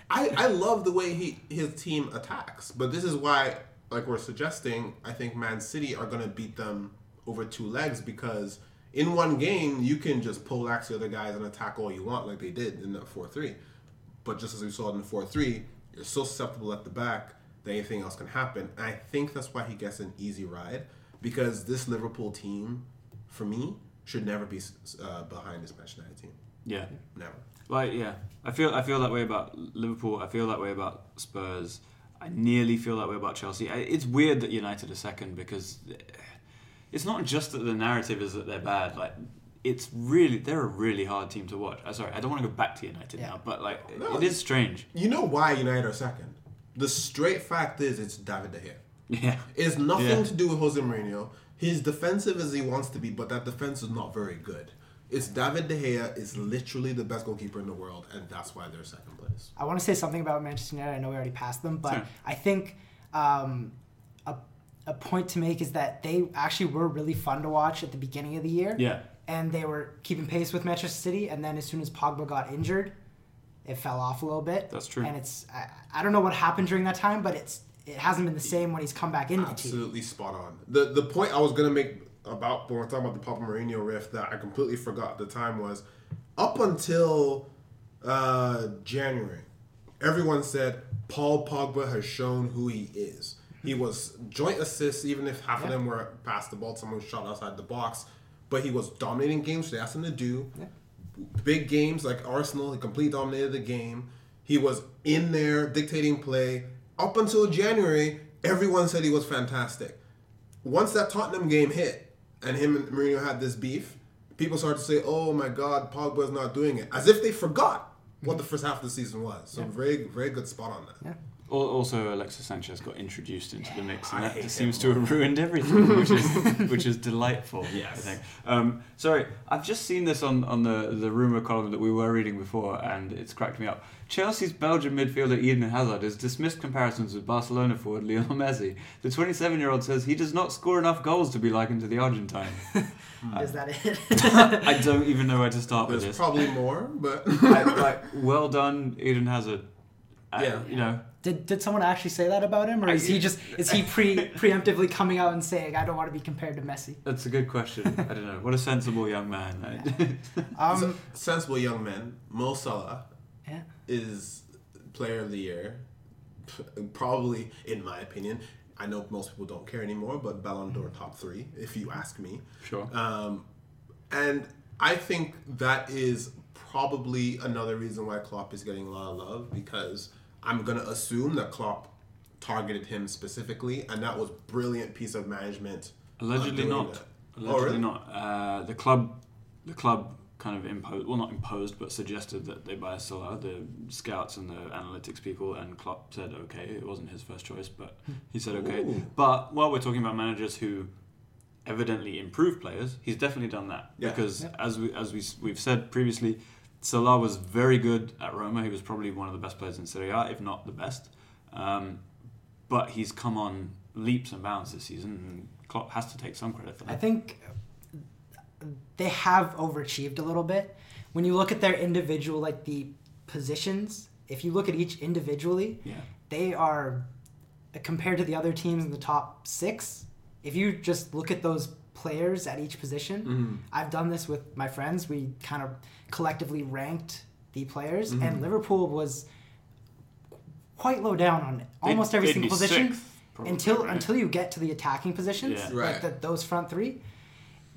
B: I, I love the way he his team attacks, but this is why, like we're suggesting, I think Man City are gonna beat them over two legs because in one game you can just pull poleaxe the other guys and attack all you want like they did in that four three, but just as we saw in the four three, you're so susceptible at the back that anything else can happen. And I think that's why he gets an easy ride because this Liverpool team, for me, should never be uh, behind this Manchester United team.
A: Yeah.
B: Never.
A: Like yeah, I feel I feel that way about Liverpool. I feel that way about Spurs. I nearly feel that way about Chelsea. I, it's weird that United are second because it's not just that the narrative is that they're bad. Like it's really they're a really hard team to watch. Uh, sorry, I don't want to go back to United
C: Yeah.
A: now, but like
B: No.
A: it is strange.
B: You know why United are second? The straight fact is it's David De Gea.
A: Yeah.
B: It's nothing
A: Yeah.
B: to do with Jose Mourinho. He's defensive as he wants to be, but that defense is not very good. It's David De Gea is literally the best goalkeeper in the world, and that's why they're second place.
C: I want to say something about Manchester United. I know we already passed them, but
A: Sure.
C: I think um, a, a point to make is that they actually were really fun to watch at the beginning of the year.
A: Yeah.
C: And they were keeping pace with Manchester City, and then as soon as Pogba got injured, it fell off a little bit.
A: That's true.
C: And it's I, I don't know what happened during that time, but it's it hasn't been the same when he's come back into the team.
B: Absolutely spot on. The the point I was gonna make about when we're talking about the Pogba Mourinho rift that I completely forgot at the time was up until uh, January, everyone said Paul Pogba has shown who he is. He was joint assists, even if half of them were past the ball, someone shot outside the box. But he was dominating games. They asked him to do
C: Yeah.
B: big games like Arsenal. He completely dominated the game. He was in there dictating play up until January. Everyone said he was fantastic. Once that Tottenham game hit and him and Mourinho had this beef, people started to say, "Oh my God, Pogba's not doing it," as if they forgot what the mm. first half of the season was. So very, very good spot on that.
C: Yeah.
A: Al- Also, Alexis Sanchez got introduced into the mix, and
B: I
A: that
B: hate
A: just
B: him
A: seems to have ruined everything, which is which is delightful. I
B: Yes.
A: think. Um, sorry, I've just seen this on, on the the rumor column that we were reading before, and it's cracked me up. Chelsea's Belgian midfielder Eden Hazard has dismissed comparisons with Barcelona forward Lionel Messi. The 27 year old says he does not score enough goals to be likened to the Argentine.
C: Is that it?
A: I don't even know where to start with this.
B: probably more, but
A: I, like, well done, Eden Hazard. I-
B: Yeah.
A: you know,
C: Did, did someone actually say that about him, or is he just is he pre preemptively coming out and saying I don't want to be compared to Messi?
A: that's a good question. I don't know. What a sensible young man. I-
C: Um,
B: sensible young men. Mo Salah
C: yeah.
B: is player of the year. Probably, in my opinion, I know most people don't care anymore, but Ballon d'Or top three, if you ask me.
A: Sure.
B: Um, and I think that is probably another reason why Klopp is getting a lot of love because I'm gonna assume that Klopp targeted him specifically, and that was brilliant piece of management.
A: Allegedly not.
B: that.
A: Allegedly
B: really?
A: not. Uh, the club, the club kind of imposed, well, not imposed, but suggested that they buy Salah. The scouts and the analytics people, and Klopp said okay. It wasn't his first choice, but he said okay.
B: Ooh.
A: But while we're talking about managers who evidently improve players, he's definitely done that
B: Yeah.
A: because
C: Yeah.
A: as we as we we've said previously. Salah was very good at Roma. He was probably one of the best players in Serie A, if not the best. Um, but he's come on leaps and bounds this season, and Klopp has to take some credit for that.
C: I think they have overachieved a little bit. When you look at their individual, like the positions, if you look at each individually,
A: Yeah,
C: they are compared to the other teams in the top six. If you just look at those players at each position,
B: Mhm.
C: I've done this with my friends. We kind of collectively ranked the players,
B: Mhm.
C: and Liverpool was quite low down on almost
A: They'd-
C: every
A: they'd
C: single position
A: sixth, probably,
C: until
A: right?
C: until you get to the attacking positions,
A: Yeah.
C: like the, those front three.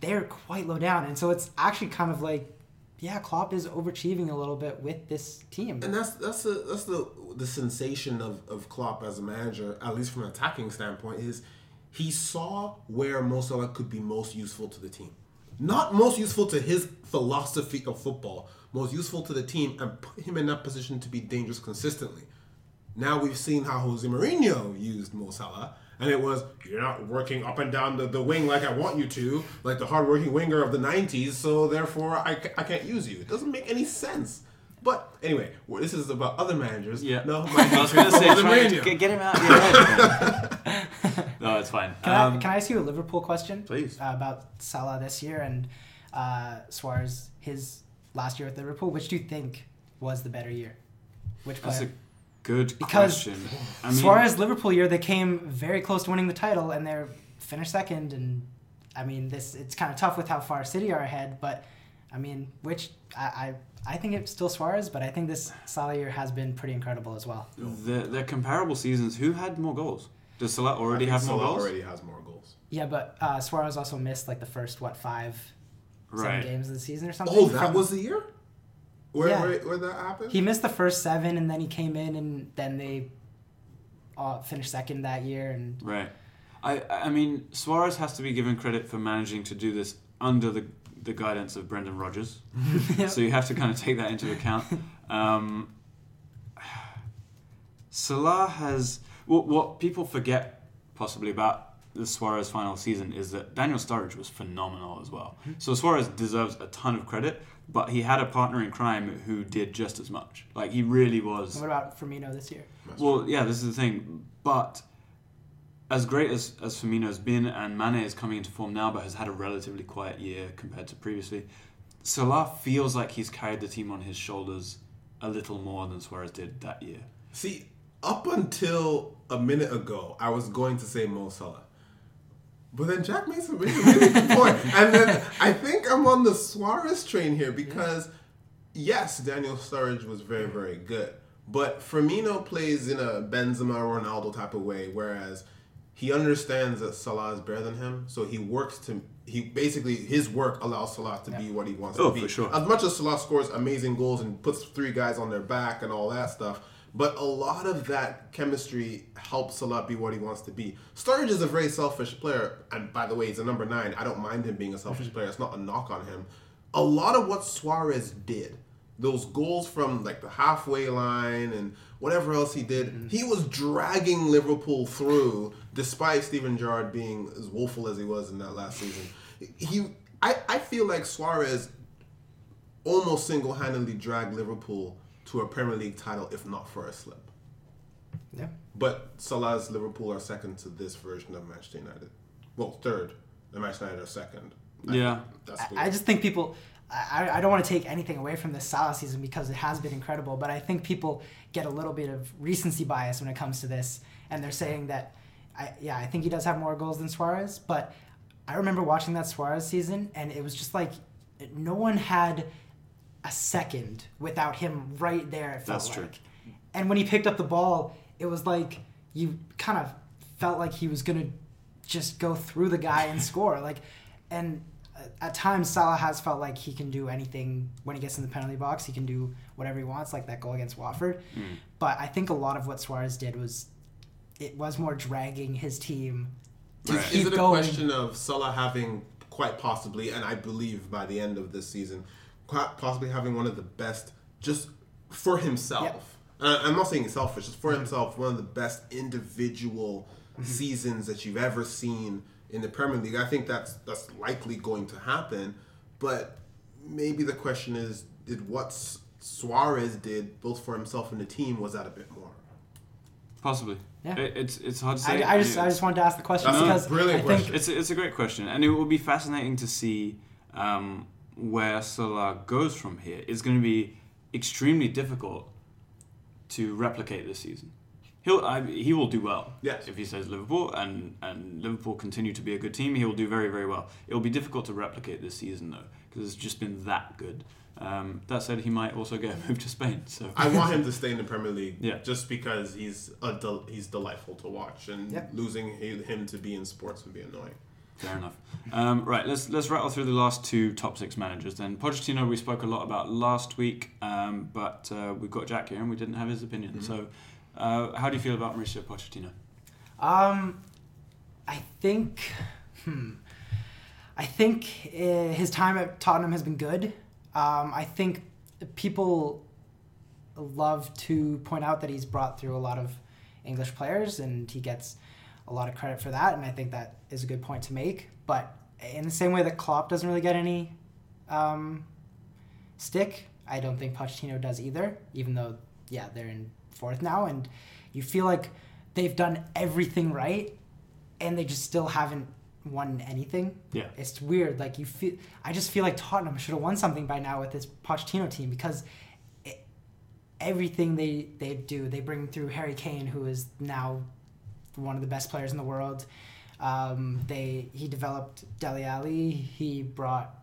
C: they're quite low down, and so it's actually kind of like, yeah, Klopp is overachieving a little bit with this team.
B: And that's that's the that's the the sensation of of Klopp as a manager, at least from an attacking standpoint, is he saw where Mo Salah could be most useful to the team, not most useful to his philosophy of football, most useful to the team, and put him in that position to be dangerous consistently. Now we've seen how Jose Mourinho used Mo Salah, and it was you're not working up and down the, the wing like I want you to, like the hardworking winger of the '90s. So therefore, I, I can't use you. It doesn't make any sense. But anyway, well, this is about other managers.
A: Yeah.
B: No, my
A: I was going to say,
B: Jose
A: try to
B: Mourinho.
A: get, get him out of your head. No, it's fine.
C: Can,
A: Um,
C: I, can I ask you a Liverpool question?
A: Please.
C: Uh, about Salah this year and uh, Suarez his last year with Liverpool. Which do you think was the better year? Which
A: That's a good
C: Because
A: question. I mean,
C: Suarez Liverpool year, they came very close to winning the title and they're finished second. And I mean, this it's kind of tough with how far City are ahead. But I mean, which I I, I think it's still Suarez, but I think this Salah year has been pretty incredible as well.
A: they're, they're comparable seasons. Who had more goals? Does Salah already have
B: think
A: more
B: Salah
A: goals?
B: Already has more goals.
C: Yeah, but uh, Suarez also missed like the first what five, seven
A: Right.
C: games of the season or something.
B: Oh, that was the year. Where,
C: Yeah.
B: where where that happened?
C: He missed the first seven, and then he came in, and then they uh, finished second that year. And
A: Right. I I mean Suarez has to be given credit for managing to do this under the the guidance of Brendan Rodgers. So you have to kind of take that into account. Um, Salah has what what people forget possibly about the Suarez final season is that Daniel Sturridge was phenomenal as well. Mm-hmm. So Suarez deserves a ton of credit, but he had a partner in crime who did just as much. Like he really was.
C: what about Firmino this year?
A: Well, yeah, this is the thing. But as great as, as Firmino's been and Mane is coming into form now, but has had a relatively quiet year compared to previously, Salah feels like he's carried the team on his shoulders a little more than Suarez did that year.
B: See, up until a minute ago, I was going to say Mo Salah. But then Jack makes a really, really good point. And then I think I'm on the Suarez train here because, yes, Daniel Sturridge was very, mm. very good. But Firmino plays in a Benzema Ronaldo type of way, whereas he understands that Salah is better than him. So he works to, he basically, his work allows Salah to be what he wants
A: Oh,
B: to be.
A: for sure.
B: As much as Salah scores amazing goals and puts three guys on their back and all that stuff, but a lot of that chemistry helps a lot be what he wants to be. Sturridge is a very selfish player, and by the way, he's a number nine. I don't mind him being a selfish mm-hmm. player. It's not a knock on him. A lot of what Suarez did, those goals from like the halfway line and whatever else he did, mm-hmm. he was dragging Liverpool through, despite Steven Gerrard being as woeful as he was in that last season. He, I, I feel like Suarez almost single-handedly dragged Liverpool to a Premier League title, if not for a slip.
C: Yeah.
B: But Salah's Liverpool are second to this version of Manchester United. Well, third. The Manchester United are second.
A: Yeah.
B: That's
C: I, I just think people. I, I don't want to take anything away from this Salah season because it has been incredible, but I think people get a little bit of recency bias when it comes to this, and they're saying that, I, yeah, I think he does have more goals than Suarez, but I remember watching that Suarez season, and it was just like no one had a second without him right there. It felt
A: That's true.
C: like. And when he picked up the ball, it was like you kind of felt like he was gonna just go through the guy and score. Like, and uh, at times Salah has felt like he can do anything when he gets in the penalty box. He can do whatever he wants, like that goal against Watford.
A: Hmm.
C: But I think a lot of what Suarez did was it was more dragging his team to
A: Right.
C: keep
B: Is it a
C: going.
B: question of Salah having quite possibly, and I believe by the end of this season, quite possibly having one of the best just for himself?
C: Yep.
B: Uh, I'm not saying he's selfish, just for himself, one of the best individual seasons that you've ever seen in the Premier League. I think that's that's likely going to happen, but maybe the question is, did what Suarez did both for himself and the team was that a bit more?
A: Possibly.
C: Yeah.
A: It, it's it's hard to say.
C: I, I just I
A: It's-
C: just wanted to ask the question
B: That's
C: because
B: brilliant
C: I think
B: question.
A: It's a, it's a great question, and it will be fascinating to see um, where Salah goes from here is going to be extremely difficult to replicate this season. He'll I, he will do well.
B: Yes.
A: If he says Liverpool and and Liverpool continue to be a good team, he will do very very well. It will be difficult to replicate this season though, because it's just been that good. Um, that said, he might also get moved to Spain. So
B: I want him to stay in the Premier League,
A: Yeah.
B: just because he's a del- he's delightful to watch, and
C: Yep.
B: losing him to be in sports would be annoying.
A: Fair enough. Um, right, let's let's rattle through the last two top six managers. Then Pochettino, we spoke a lot about last week, um, but uh, we've got Jack here and we didn't have his opinion.
B: Mhm.
A: So, uh, how do you feel about Mauricio Pochettino?
C: Um, I think, hmm, I think uh, his time at Tottenham has been good. Um, I think people love to point out that he's brought through a lot of English players, and he gets a lot of credit for that. And I think that is a good point to make. But in the same way that Klopp doesn't really get any um, stick, I don't think Pochettino does either. Even though, yeah, they're in fourth now, and you feel like they've done everything right, and they just still haven't won anything.
A: Yeah.
C: It's weird. Like you feel, I just feel like Tottenham should have won something by now with this Pochettino team because everything they they do, they bring through Harry Kane, who is now one of the best players in the world. Um, they he developed Dele Alli. He brought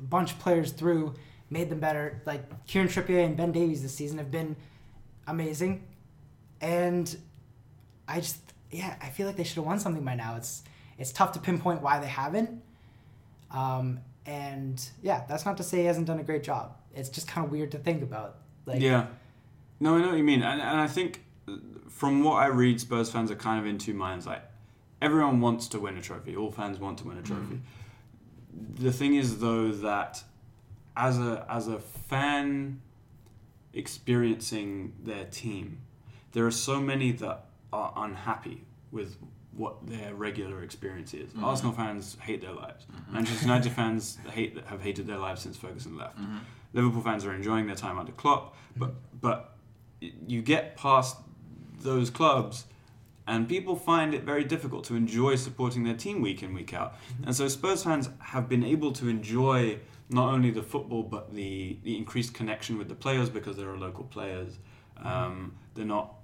C: a bunch of players through, made them better. Like Kieran Trippier and Ben Davies this season have been amazing, and I just yeah I feel like they should have won something by now. It's it's tough to pinpoint why they haven't. Um, and yeah, that's not to say he hasn't done a great job. It's just kind of weird to think about. Like,
A: yeah. No, I know what you mean, and, and I think from what I read, Spurs fans are kind of in two minds. Like everyone wants to win a trophy. All fans want to win a trophy. The thing is, though, that as a as a fan experiencing their team, there are so many that are unhappy with what their regular experience is.
B: Mhm.
A: Arsenal fans hate their lives.
B: Mhm.
A: Manchester United fans hate have hated their lives since Ferguson left.
B: Mhm.
A: Liverpool fans are enjoying their time under Klopp, but but you get past those clubs, and people find it very difficult to enjoy supporting their team week in week out. And so Spurs fans have been able to enjoy not only the football but the the increased connection with the players because there are local players. Um, they're not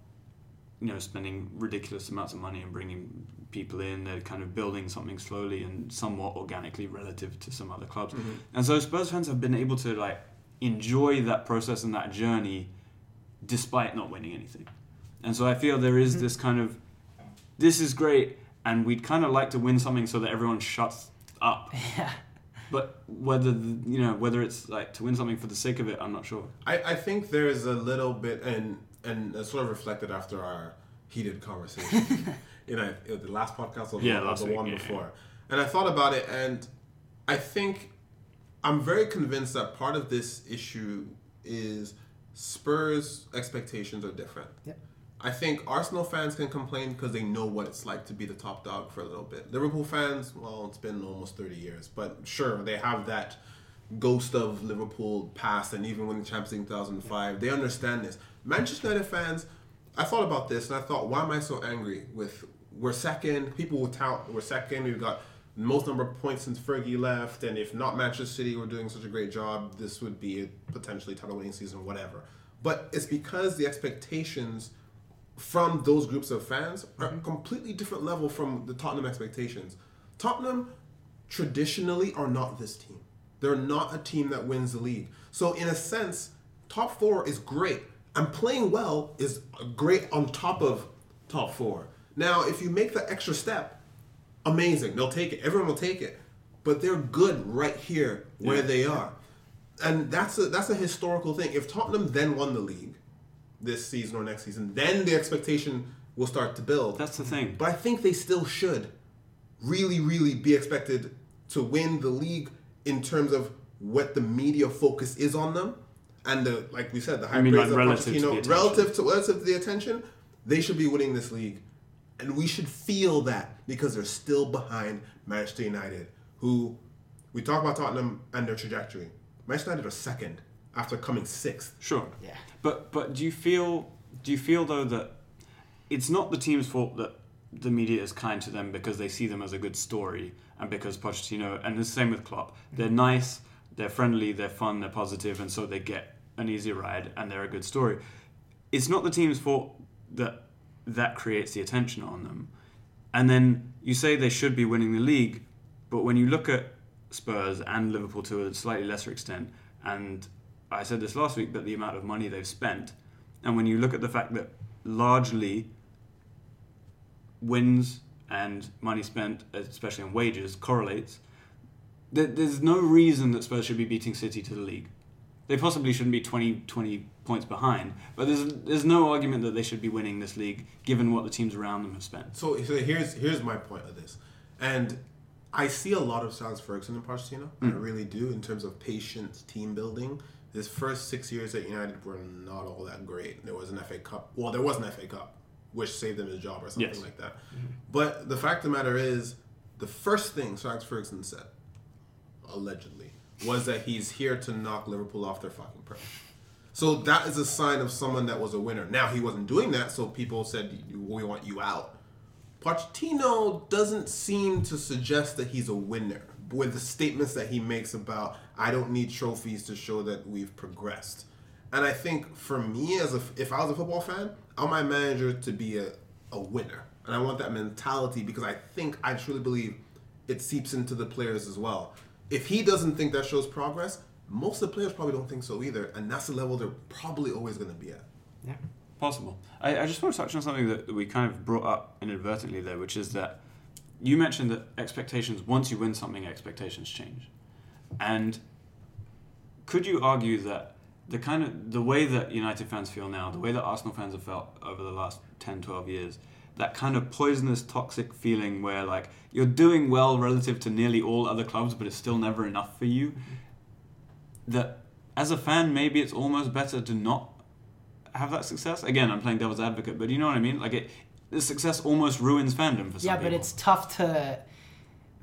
A: you know spending ridiculous amounts of money and bringing people in. They're kind of building something slowly and somewhat organically relative to some other clubs.
B: Mhm.
A: And so Spurs fans have been able to like enjoy that process and that journey despite not winning anything. And so I feel there is mm-hmm. this kind of this is great and we'd kind of like to win something so that everyone shuts up.
C: yeah.
A: But whether the, you know whether it's like to win something for the sake of it, I'm not sure.
B: I, I think there's a little bit, and and it's sort of reflected after our heated conversation. you know, the last podcast or the,
A: Yeah,
B: or
A: last
B: the
A: week,
B: one
A: yeah,
B: before. And I thought about it, and I think I'm very convinced that part of this issue is Spurs' expectations are different.
C: Yep.
B: I think Arsenal fans can complain because they know what it's like to be the top dog for a little bit. Liverpool fans, well, it's been almost 30 years, but sure, they have that ghost of Liverpool past and even winning Champions League in 2005. They understand this. Manchester United fans, I thought about this and I thought, why am I so angry with we're second? People will tout we're second. We've got most number of points since Fergie left, and if not Manchester City were doing such a great job, this would be a potentially title winning season, whatever. But it's because the expectations from those groups of fans are a completely different level from the Tottenham expectations. Tottenham traditionally are not this team. They're not a team that wins the league. So in a sense, top four is great. And playing well is great on top of top four. Now, if you make the extra step, amazing. They'll take it. Everyone will take it. But they're good right here where
A: Yeah.
B: they are. And that's a that's a historical thing. If Tottenham then won the league this season or next season, then the expectation will start to build.
A: That's the thing.
B: But I think they still should really, really be expected to win the league in terms of what the media focus is on them. And the like we said, the high
A: mean,
B: praise
A: like,
B: of
A: relative to
B: Pochettino,
A: attention.
B: relative to relative to the attention, they should be winning this league. And we should feel that because they're still behind Manchester United, who we talk about Tottenham and their trajectory. Manchester United are second after coming sixth.
A: Sure.
C: Yeah.
A: But but do you feel do you feel though that it's not the team's fault that the media is kind to them because they see them as a good story and because Pochettino and the same with Klopp. They're mm-hmm. nice, they're friendly, they're fun, they're positive, and so they get an easy ride and they're a good story. It's not the team's fault that that creates the attention on them. And then you say they should be winning the league, but when you look at Spurs and Liverpool to a slightly lesser extent, and I said this last week, but the amount of money they've spent, and when you look at the fact that largely wins and money spent, especially on wages, correlates, there's no reason that Spurs should be beating City to the league. They possibly shouldn't be 20, 20 points behind, but there's there's no argument that they should be winning this league given what the teams around them have spent.
B: So, so here's here's my point of this, and I see a lot of Alex Ferguson in Pochettino. I hmm. really do in terms of patience, team building. His first six years at United were not all that great. There was an FA Cup. Well, there was an FA Cup, which saved him his job or something
A: Yes.
B: like that. Mm-hmm. But the fact of the matter is, the first thing Sir Alex Ferguson said, allegedly, was that he's here to knock Liverpool off their fucking perch. So that is a sign of someone that was a winner. Now he wasn't doing that, so people said, "We want you out." Pochettino doesn't seem to suggest that he's a winner with the statements that he makes about I don't need trophies to show that we've progressed. And I think for me as a if I was a football fan, I want my manager to be a, a winner. And I want that mentality because I think I truly believe it seeps into the players as well. If he doesn't think that shows progress, most of the players probably don't think so either, and that's the level they're probably always going to be at.
C: Yeah.
A: Possible. I, I just want to touch on something that, that we kind of brought up inadvertently there, which is that you mentioned that expectations, once you win something, expectations change. And could you argue that the kind of the way that United fans feel now, the way that Arsenal fans have felt over the last 10, 12 years, that kind of poisonous, toxic feeling where like you're doing well relative to nearly all other clubs, but it's still never enough for you. That as a fan, maybe it's almost better to not have that success. Again, I'm playing devil's advocate, but you know what I mean. Like it, the success almost ruins fandom for some
C: Yeah,
A: people.
C: but it's tough to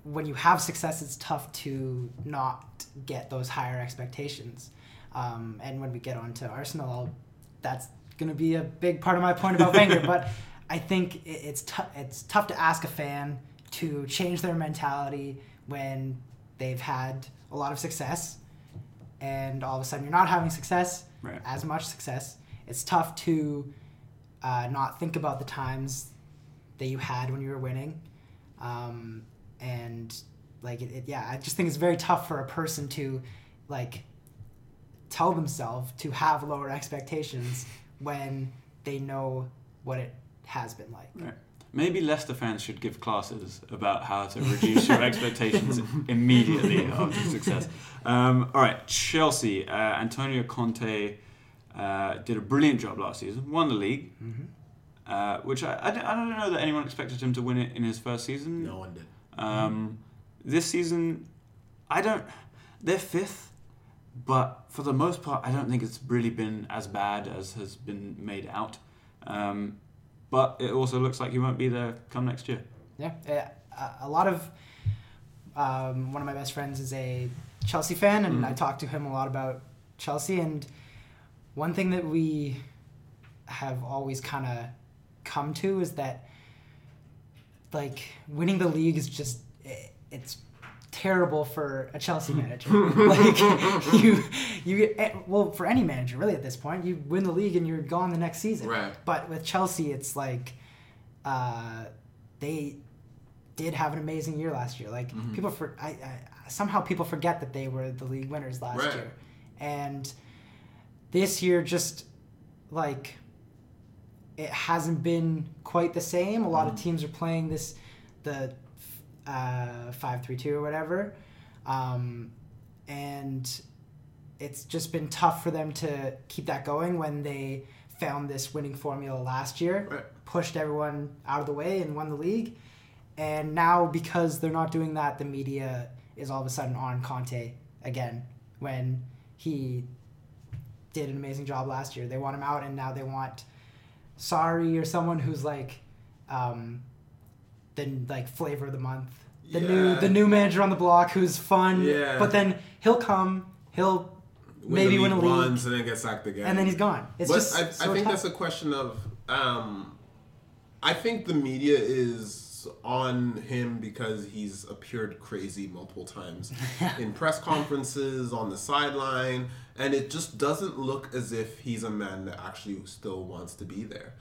C: when you have success. It's tough to not get those higher expectations. Um, and when we get on to Arsenal, I'll, that's going to be a big part of my point about Wenger. but I think it, it's tough. It's tough to ask a fan to change their mentality when they've had a lot of success, and all of a sudden you're not having success,
A: Right.
C: as much success. It's tough to uh, not think about the times that you had when you were winning. Um, and like it, it, yeah, I just think it's very tough for a person to like tell themselves to have lower expectations when they know what it has been like.
A: Right. Maybe Leicester fans should give classes about how to reduce your expectations immediately after success. Um, all right, Chelsea. Uh, Antonio Conte uh, did a brilliant job last season, won the league, uh, which I, I, don't, I don't know that anyone expected him to win it in his first season.
B: No one did.
A: Um, this season, I don't. They're fifth, but for the most part, I don't think it's really been as bad as has been made out. Um, but it also looks like he won't be there come next year.
C: Yeah. A, lot of um, one of my best friends is a Chelsea fan, and I talk to him a lot about Chelsea. And one thing that we have always kind of come to is that like winning the league is just it, it's terrible for a Chelsea manager. like you you eh, well for any manager really at this point, you win the league and you're gone the next season.
B: Right.
C: But with Chelsea, it's like uh, they did have an amazing year last year. Like
B: Mm-hmm.
C: people for I, I somehow people forget that they were the league winners last
B: Right.
C: year, and this year just like it hasn't been quite the same. A lot
B: Mm-hmm.
C: of teams are playing this the uh, five three two or whatever, um, and it's just been tough for them to keep that going when they found this winning formula last year,
B: Right.
C: pushed everyone out of the way and won the league. And now because they're not doing that, the media is all of a sudden on Conte again when he did an amazing job last year. They want him out and now they want Sarri or someone who's like um the like flavor of the month. The new the new manager on the block who's fun.
B: Yeah.
C: But then he'll come, he'll maybe
B: the
C: win a league
B: once and then get sacked again.
C: and then he's gone. It's
B: but
C: just
B: I,
C: so
B: I think
C: tough.
B: that's a question of. Um, I think the media is on him because he's appeared crazy multiple times in press conferences, on the sideline, and it just doesn't look as if he's a man that actually still wants to be there.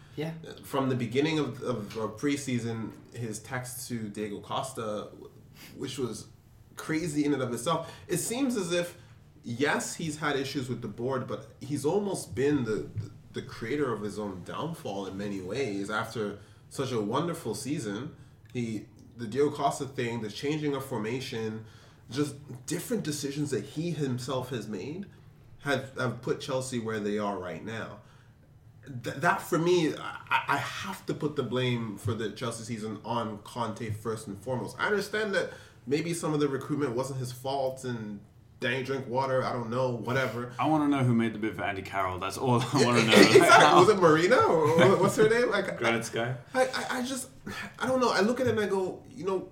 C: yeah.
B: From the beginning of, of, of preseason, his text to Diego Costa, which was crazy in and of itself, it seems as if, yes, he's had issues with the board, but he's almost been the, the, the creator of his own downfall in many ways. After such a wonderful season, he He the Diego Costa thing, the changing of formation, just different decisions that he himself has made have, have put Chelsea where they are right now. Th- that for me, I, I have to put the blame for the Chelsea season on Conte first and foremost. I understand that maybe some of the recruitment wasn't his fault and Danny Drinkwater. I don't know, whatever.
A: I want to know who made the bid for Andy Carroll. That's all I want to know.
B: exactly. Was it Marina or what's her name? Like,
A: Goretzka.
B: I, I, I just, I don't know. I look at it and I go, you know,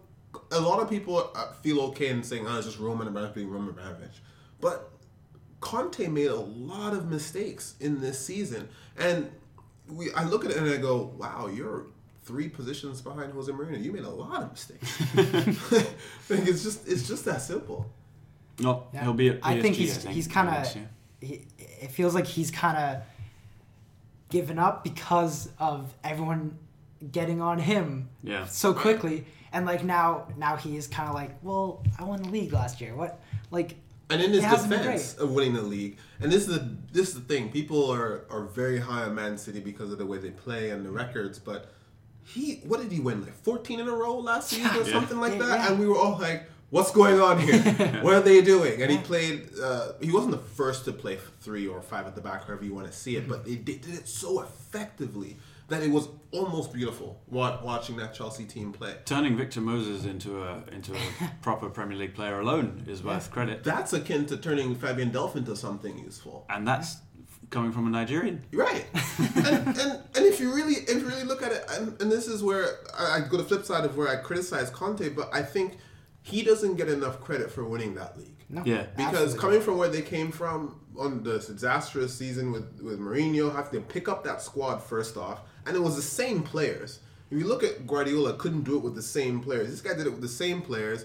B: a lot of people uh, feel okay in saying, oh, it's just Roman Abramovich being Roman Abramovich. But Conte made a lot of mistakes in this season. And we, I look at it and I go, wow, you're three positions behind Jose Mourinho. You made a lot of mistakes. like, it's just, it's just that simple.
A: No,
C: Yeah.
A: he'll be at PSG,
C: I think he's
A: I think,
C: he's kind of. He, it feels like he's kind of given up because of everyone getting on him
A: Yeah.
C: so quickly, and like now now he is kind of like, well, I won the league last year. What like
B: And in his
C: It hasn't been
B: defense of winning the league, and this is the this is the thing, people are are very high on Man City because of the way they play and the records, but he what did he win like 14 in a row last season or
C: Yeah.
B: something like
C: Yeah,
B: that,
C: yeah.
B: and we were all like, what's going on here? what are they doing? And he played. Uh, he wasn't the first to play three or five at the back, however you want to see it, but they did, it so effectively that it was almost beautiful wa- watching that Chelsea team play.
A: Turning Victor Moses into a into a proper Premier League player alone is worth credit,
B: That's akin to turning Fabian Delph into something useful.
A: and that's coming from a Nigerian.
B: Right, and, and and if you really if you really look at it, and, and this is where I, I go to the flip side of where I criticize Conte, but I think he doesn't get enough credit for winning that league
C: no
A: Yeah.
B: because
C: absolutely.
B: coming from where they came from on the disastrous season with with Mourinho, having to pick up that squad first off, and it was the same players. If you look at Guardiola, couldn't do it with the same players. This guy did it with the same players,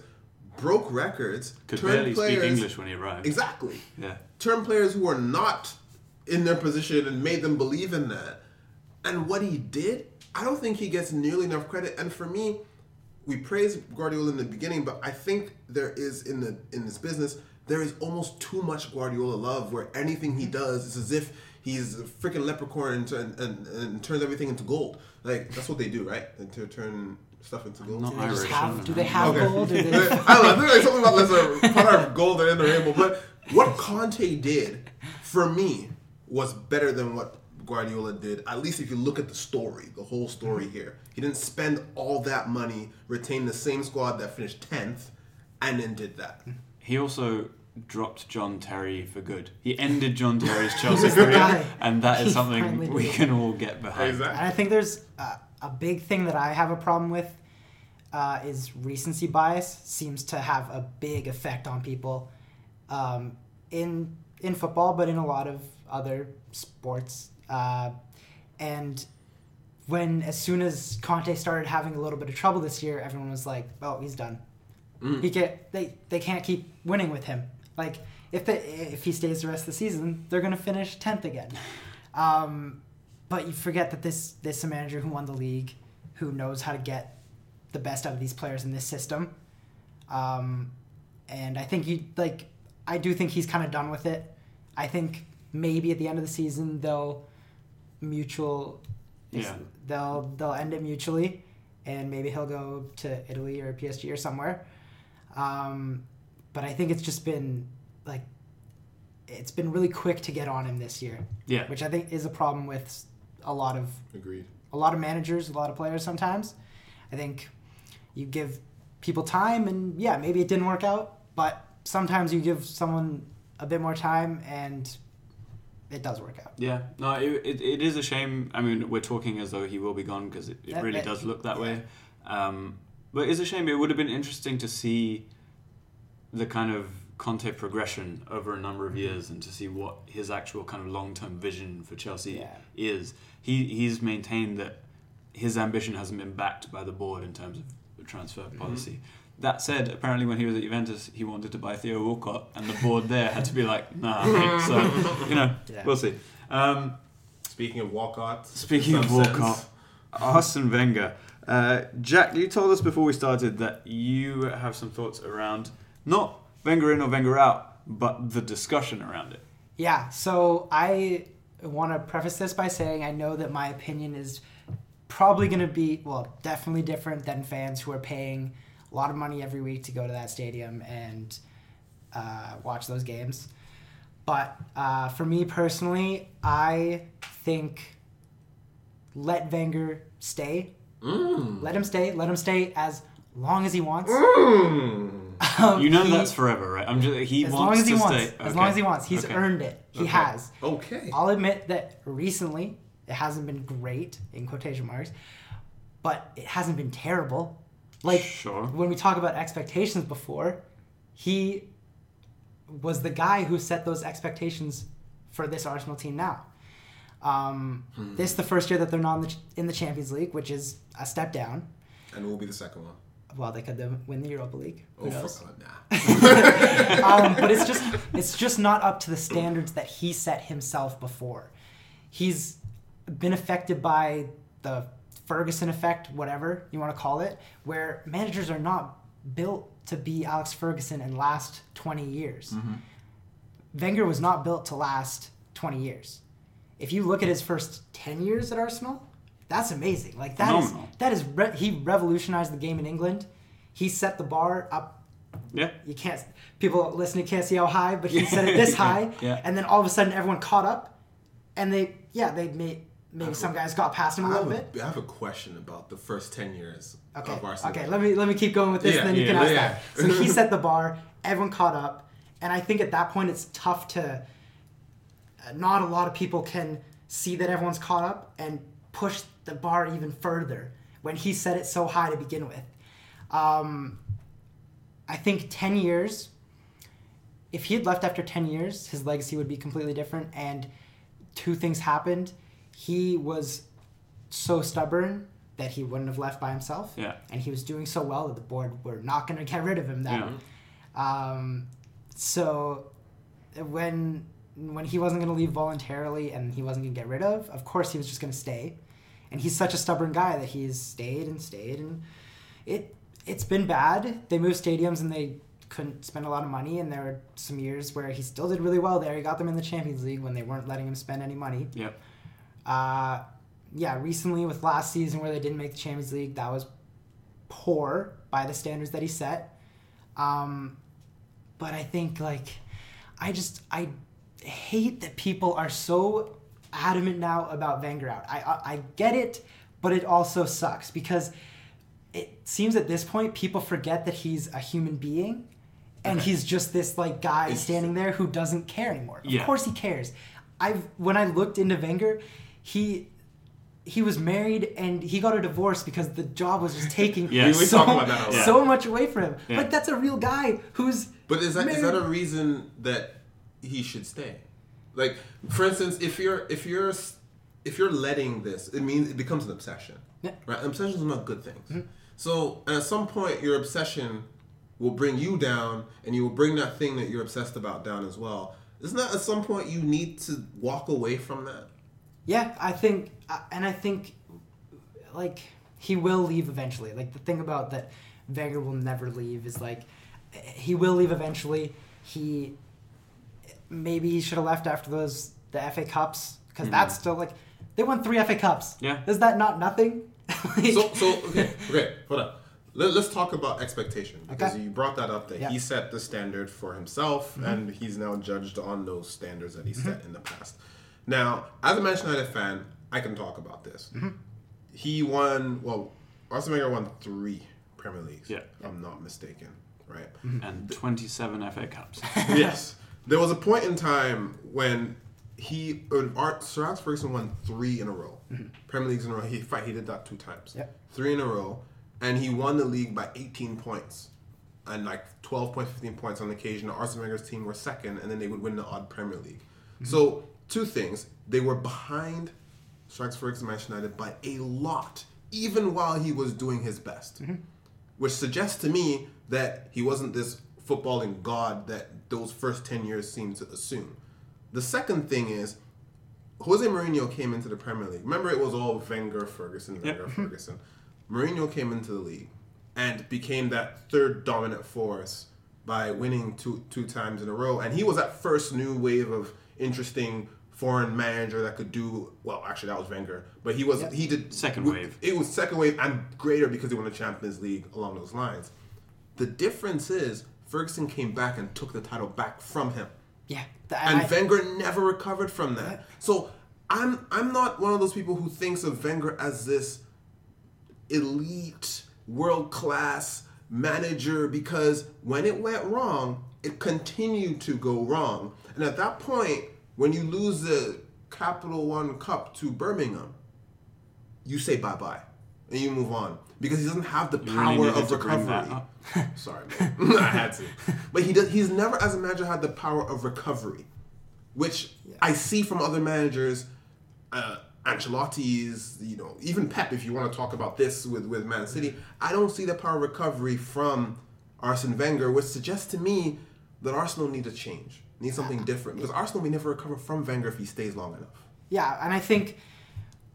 B: broke records,
A: Could
B: turned
A: barely
B: players
A: speak English when he arrived.
B: exactly
A: Yeah.
B: turn players who are not in their position and made them believe in that. And what he did, I don't think he gets nearly enough credit. And for me, we praise Guardiola in the beginning, but I think there is in the in this business there is almost too much Guardiola love, where anything he does is as if he's a freaking leprechaun and, turn, and, and turns everything into gold. Like that's what they do, right? And to turn stuff into gold.
A: Not
C: do they,
A: Irish,
C: have, do they have
B: Okay.
C: gold? Or do
B: I don't know. There's like something about there's a part of gold in the rainbow. But what Conte did for me was better than what Guardiola did. At least if you look at the story, the whole story here. He didn't spend all that money, retain the same squad that finished tenth, and then did that.
A: He also dropped John Terry for good. He ended John Terry's Chelsea career, and that is
C: He
A: something we
C: did
A: can all get behind.
C: And I think there's a, a big thing that I have a problem with uh, is recency bias seems to have a big effect on people um, in in football, but in a lot of other sports. Uh, and when as soon as Conte started having a little bit of trouble this year, everyone was like, "Oh, he's done. He get they they can't keep winning with him. Like if they if he stays the rest of the season, they're gonna finish tenth again." Um, but you forget that this this is a manager who won the league, who knows how to get the best out of these players in this system. Um, and I think you like I do think he's kind of done with it. I think maybe at the end of the season they'll mutual
A: Yeah.
C: they'll they'll end it mutually and maybe he'll go to Italy or PSG or somewhere. Um, but I think it's just been like it's been really quick to get on him this year
A: Yeah.
C: which I think is a problem with a lot of
B: Agreed.
C: a lot of managers, a lot of players sometimes. I think you give people time and yeah, maybe it didn't work out, but sometimes you give someone a bit more time and it does work out.
A: Yeah, no, it, it, it is a shame. I mean, we're talking as though he will be gone because it, it
C: Yeah,
A: really does look that
C: yeah.
A: way. Um, but it's a shame. It would have been interesting to see the kind of Conte progression over a number
C: Mm-hmm.
A: of years and to see what his actual kind of long term vision for Chelsea
C: Yeah.
A: is. He he's maintained that his ambition hasn't been backed by the board in terms of the transfer
C: Mm-hmm.
A: Policy. That said, apparently when he was at Juventus, he wanted to buy Theo Walcott, and the board there had to be like, "Nah." mate." So you know,
C: Yeah.
A: we'll see. Um,
B: Speaking of Walcott.
A: Speaking of Walcott,
B: sense,
A: Arsene Wenger. Uh, Jack, you told us before we started that you have some thoughts around not Wenger in or Wenger out, but the discussion around it.
C: Yeah, so I want to preface this by saying I know that my opinion is probably going to be well, definitely different than fans who are paying a lot of money every week to go to that stadium and uh, watch those games. But uh, for me personally, I think let Wenger stay.
B: Mm.
C: Let him stay. Let him stay as long as he wants.
B: Mm.
C: Um,
A: You know
C: he-
A: that's forever, right? I'm just he
C: as
A: wants
C: long as he
A: to
C: wants.
A: stay.
C: As
A: Okay.
C: long as he wants. He's
A: Okay.
C: earned it. He
B: Okay.
C: has.
B: Okay.
C: I'll admit that recently it hasn't been great in quotation marks, but it hasn't been terrible. Like
A: Sure.
C: when we talk about expectations before, he was the guy who set those expectations for this Arsenal team now. Um,
B: Hmm.
C: This is the first year that they're not in the, in the Champions League, which is a step down.
B: And we'll be the second one.
C: Well, they could win the Europa League. Who
B: Oh,
C: knows?
B: for, nah.
C: um, but it's just it's just not up to the standards that he set himself before. He's been affected by the Ferguson effect, whatever you want to call it, where managers are not built to be Alex Ferguson and last 20 years. Mm-hmm. Wenger was not built to last 20 years. If you look at his first 10 years at Arsenal, that's amazing. Like that is
A: Phenomenal.
C: that is re- he revolutionized the game in England. He set the bar up
A: Yeah.
C: you can't people listening can't see how high but he set it this high
A: Yeah.
C: and then all of a sudden everyone caught up and they yeah they made maybe some guys got past him a
B: I
C: little bit
B: I have a question about the first 10 years
C: okay
B: of Arsenal.
C: okay let me let me keep going with this
B: Yeah,
C: and then you
A: yeah,
C: can ask
B: yeah.
C: that so he set the bar everyone caught up and i think at that point it's tough to uh, not a lot of people can see that everyone's caught up and push the bar even further when he set it so high to begin with um, I think 10 years, if he had left after 10 years, his legacy would be completely different. And two things happened. He was so stubborn that he wouldn't have left by himself.
A: Yeah.
C: And he was doing so well that the board were not going to get rid of him then. Um, so when when he wasn't going to leave voluntarily and he wasn't going to get rid of, of course he was just going to stay. And he's such a stubborn guy that he's stayed and stayed and it it's been bad. They moved stadiums and they couldn't spend a lot of money and there were some years where he still did really well there. He got them in the Champions League when they weren't letting him spend any money.
A: Yep.
C: Uh, yeah, recently with last season where they didn't make the Champions League, that was poor by the standards that he set. Um, but I think like I just I hate that people are so adamant now about Wenger out. I I, I get it, but it also sucks because it seems at this point people forget that he's a human being and he's just this like guy
B: It's-
C: standing there who doesn't care anymore. Of course he cares. I've when I looked into Wenger, he he was married and he got a divorce because the job was just taking
A: Yeah. We-
B: we
C: so,
B: talk about that a
C: so much away from him.
A: Yeah.
C: Like that's a real guy who's
B: But is that is
C: married-
B: that a reason that he should stay? Like, for instance, if you're if you're if you're letting this, it means it becomes an obsession.
C: Yeah.
B: Right? Obsessions are not good things. Hmm. So at some point, your obsession will bring you down, and you will bring that thing that you're obsessed about down as well. Isn't that at some point you need to walk away from that?
C: Yeah, I think, uh, and I think, like he will leave eventually. Like the thing about that, Wenger will never leave is like, he will leave eventually. He, maybe he should have left after those the FA Cups because mm-hmm. that's still like, they won three FA Cups.
A: Yeah.
C: is that not nothing? Like-
B: So, so okay, okay, hold on. Let, let's talk about expectation because
C: Okay.
B: you brought that up that
C: Yeah.
B: he set the standard for himself mm-hmm. and he's now judged on those standards that he mm-hmm. set in the past. Now, as a Manchester United fan, I can talk about this. Mm-hmm. He won, well, Arsene Wenger won three Premier Leagues,
A: Yeah.
B: if I'm not mistaken, right? Mm-hmm.
A: And 27 FA Cups.
B: yes. There was a point in time when he, when Art, Sir Alex Ferguson won three in a row. Mm-hmm. Premier Leagues in a row. He, fight, he did that two times.
C: Yep.
B: Three in a row. And he won the league by 18 points. And like 12 points, 15 points on occasion. Arsene Wenger's team were second, and then they would win the odd Premier League. So, two things. They were behind Alex Ferguson Manchester United by a lot, even while he was doing his best mm-hmm. which suggests to me that he wasn't this footballing god that those first 10 years seemed to assume. The second thing is, Jose Mourinho came into the Premier League. Remember, it was all Wenger, Ferguson, Wenger, mm-hmm. Ferguson. Mourinho came into the league and became that third dominant force by winning two two times in a row. And he was that first new wave of interesting foreign manager that could do well. Actually, that was Wenger, but he was
C: Yep.
B: he did
A: Second wave.
B: It was second wave and greater because he won the Champions League along those lines. The difference is Ferguson came back and took the title back from him
C: Yeah. th-
B: and
C: I-
B: Wenger never recovered from that. So I'm I'm not one of those people who thinks of Wenger as this elite, world class manager because when it went wrong, it continued to go wrong. And at that point, when you lose the Capital One Cup to Birmingham, you say bye bye and you move on because he doesn't have the
A: You
B: power
A: really
B: of
A: to bring that
B: recovery. Sorry, man. I had to. But he does. He's never, as a manager, had the power of recovery, which I see from other managers. Uh, Ancelotti's, you know, even Pep. If you want to talk about this with with Man City, I don't see the power of recovery from Arsene Wenger, which suggests to me that Arsenal need a change, need something different, because Arsenal may never recover from Wenger if he stays long enough.
C: Yeah, and I think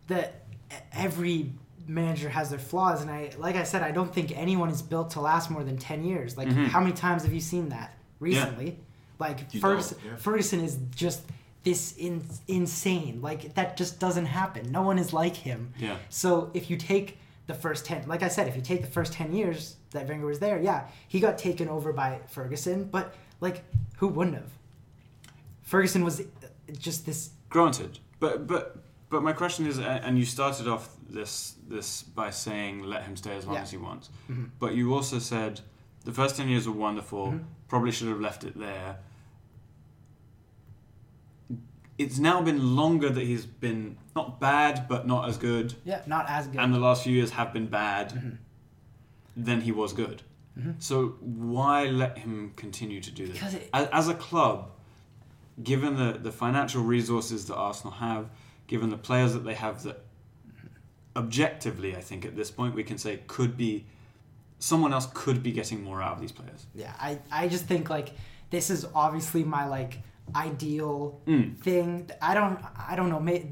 C: that every manager has their flaws, and I, like I said, I don't think anyone is built to last more than ten years. Like, mm-hmm. how many times have you seen that recently? Like
B: You
C: Ferguson,
B: yeah.
C: Ferguson is just this in, insane. Like that just doesn't happen. No one is like him.
A: Yeah.
C: So if you take the first ten, like I said, if you take the first ten years that Wenger was there, yeah, he got taken over by Ferguson, but like who wouldn't have? Ferguson was uh, just this
A: Granted, but but but my question is, and you started off this this by saying let him stay as long
C: Yeah.
A: as he wants, mm-hmm. but you also said the first ten years were wonderful. Mm-hmm. Probably should have left it there. It's now been longer that he's been not bad, but not as good,
C: yeah, not as good.
A: and the last few years have been bad. Mm-hmm. Then he was good. So why let him continue to do this?
C: It-
A: as, as a club, given the, the financial resources that Arsenal have, given the players that they have that objectively, I think at this point we can say could be someone else could be getting more out of these players.
C: yeah i i just think like this is obviously my like ideal
A: Mm.
C: thing i don't i don't know may,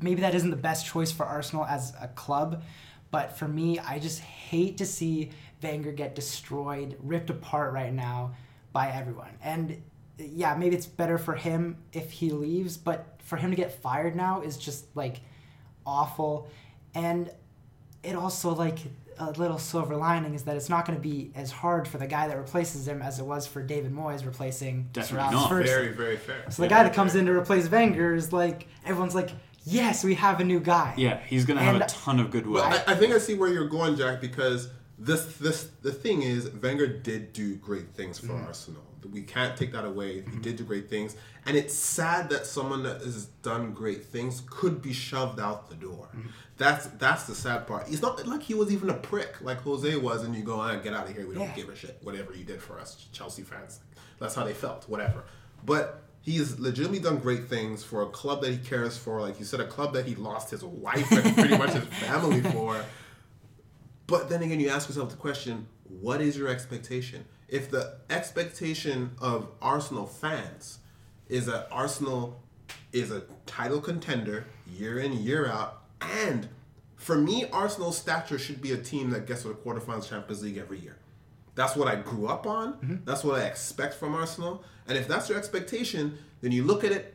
C: maybe that isn't the best choice for arsenal as a club but for me i just hate to see Wenger get destroyed ripped apart right now by everyone and yeah maybe it's better for him if he leaves but for him to get fired now is just like awful and it also like a little silver lining is that it's not going to be as hard for the guy that replaces him as it was for David Moyes replacing Sir
A: Definitely not.
C: Ferguson.
B: Very, very fair.
C: So the guy that comes in to replace Wenger is like everyone's like, yes, we have a new guy.
A: Yeah, he's going to have a ton of goodwill.
B: Well, I, I think I see where you're going, Jack, because this this the thing is Wenger did do great things for mm-hmm. Arsenal. We can't take that away. He did do great things, and it's sad that someone that has done great things could be shoved out the door. That's that's the sad part. It's not like he was even a prick like Jose was, and you go, ah, get out of here. We don't
C: Yeah.
B: give a shit. Whatever you did for us, Chelsea fans. That's how they felt. Whatever. But he's legitimately done great things for a club that he cares for. Like you said, a club that he lost his wife and pretty much his family for. But then again, you ask yourself the question: What is your expectation? If the expectation of Arsenal fans is that Arsenal is a title contender year in year out, and for me, Arsenal's stature should be a team that gets to the quarterfinals Champions League every year. That's what I grew up on. Mm-hmm. That's what I expect from Arsenal. And if that's your expectation, then you look at it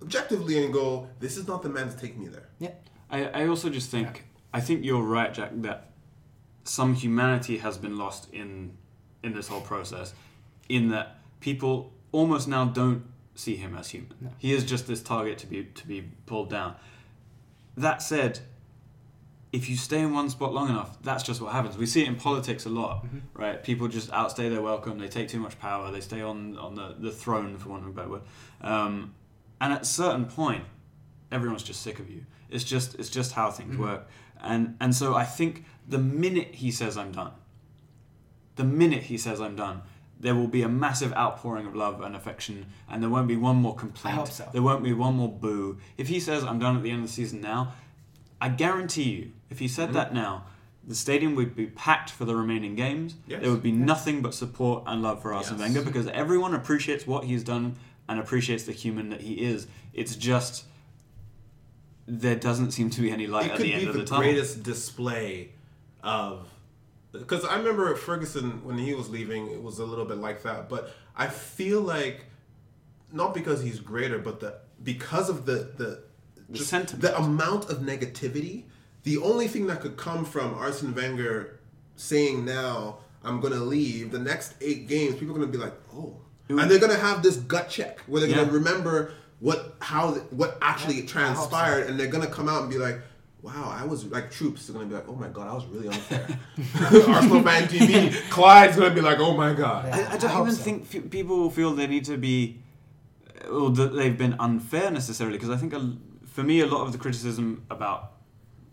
B: objectively and go, "This is not the man to take me there."
C: Yeah.
A: I, I also just think I think you're right, Jack, that some humanity has been lost in in this whole process, in that people almost now don't see him as human. He is just this target to be to be pulled down. That said, if you stay in one spot long enough, that's just what happens. We see it in politics a lot, right? People just outstay their welcome. They take too much power. They stay on on the, the throne, for want of a better word. Um, and at a certain point, everyone's just sick of you. It's just it's just how things work. And and so I think the minute he says I'm done, the minute he says I'm done, there will be a massive outpouring of love and affection, and there won't be one more complaint.
C: I hope so.
A: There won't be one more boo. If he says I'm done at the end of the season now, I guarantee you, if he said mm-hmm. that now, the stadium would be packed for the remaining games.
B: Yes.
A: There would be nothing but support and love for Arsene
B: Yes.
A: Wenger because everyone appreciates what he's done and appreciates the human that he is. It's just there doesn't seem to be any light
B: it
A: at the end
B: be
A: of
B: the,
A: the tunnel.
B: greatest display of because I remember Ferguson when he was leaving, it was a little bit like that. But I feel like not because he's greater, but the because of the the just
A: sentiment.
B: the amount of negativity. The only thing that could come from Arsene Wenger saying now I'm gonna leave the next eight games, people are gonna be like, oh, and they're gonna have this gut check where they're gonna remember what how what actually
C: Yeah, I so.
B: transpired, and they're gonna come out and be like. Wow, I was like Troopz are gonna be like, oh my god, I was really unfair. Arsenal fan TV, Claude's gonna be like, oh my god.
C: Yeah.
A: I, I don't
C: I
A: even
C: so.
A: think f- people feel they need to be, or that they've been unfair necessarily. Because I think, a, for me, a lot of the criticism about,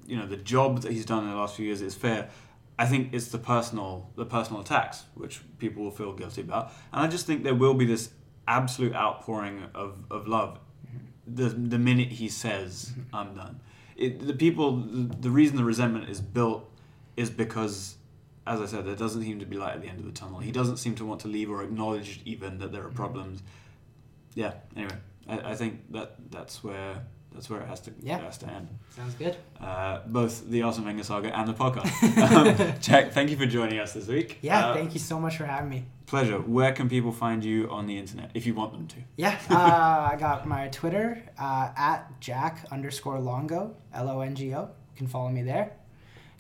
A: you know, the job that he's done in the last few years is fair. I think it's the personal, the personal attacks which people will feel guilty about, and I just think there will be this absolute outpouring of, of love mm-hmm. the the minute he says I'm done. It, the people, the, the reason the resentment is built is because, as I said, there doesn't seem to be light at the end of the tunnel. He doesn't seem to want to leave or acknowledge even that there are problems. Yeah. Anyway, I, I think that that's where that's where it has to
C: Yeah.
A: has to end.
C: Sounds good.
A: Uh, both the Arsene Wenger saga and the podcast. um, Jack, thank you for joining us this week.
C: Yeah,
A: Uh,
C: thank you so much for having me.
A: Pleasure. Where can people find you on the internet if you want them to?
C: Yeah, uh, I got my Twitter uh, at Jack underscore Longo, L O N G O. You can follow me there.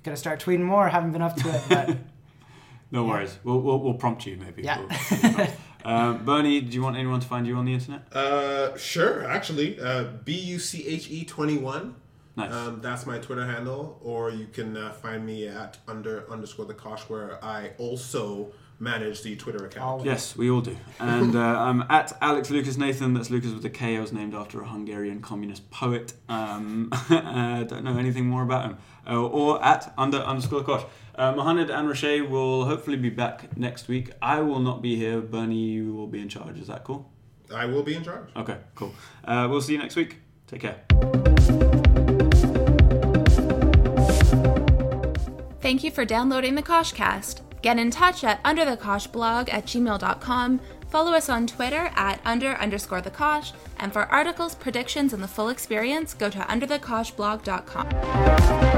C: Gonna start tweeting more. Haven't been up to it, but
A: No
C: Yeah.
A: worries. We'll, we'll, we'll prompt you maybe.
C: Yeah.
A: We'll- um, Bernie, do you want anyone to find you on the internet?
B: Uh, sure. Actually, uh, B U C H E twenty one.
A: Nice.
B: Um, that's my Twitter handle, or you can uh, find me at under underscore the Kosh, where I also manage the Twitter account.
A: Yes, we all do. And uh, I'm at Alex Lucas Nathan. That's Lucas with a K. I was named after a Hungarian communist poet. Um, I don't know anything more about him. Uh, or at under underscore Kosh. Uh, Mohammed and Rashay will hopefully be back next week. I will not be here. Bernie, you will be in charge. Is that cool?
B: I will be in charge.
A: Okay, cool. Uh, we'll see you next week. Take care.
D: Thank you for downloading the Koshcast. Get in touch at underthekoshblog at gmail.com. Follow us on Twitter at under underscore the Kosh. And for articles, predictions, and the full experience, go to underthekoshblog.com.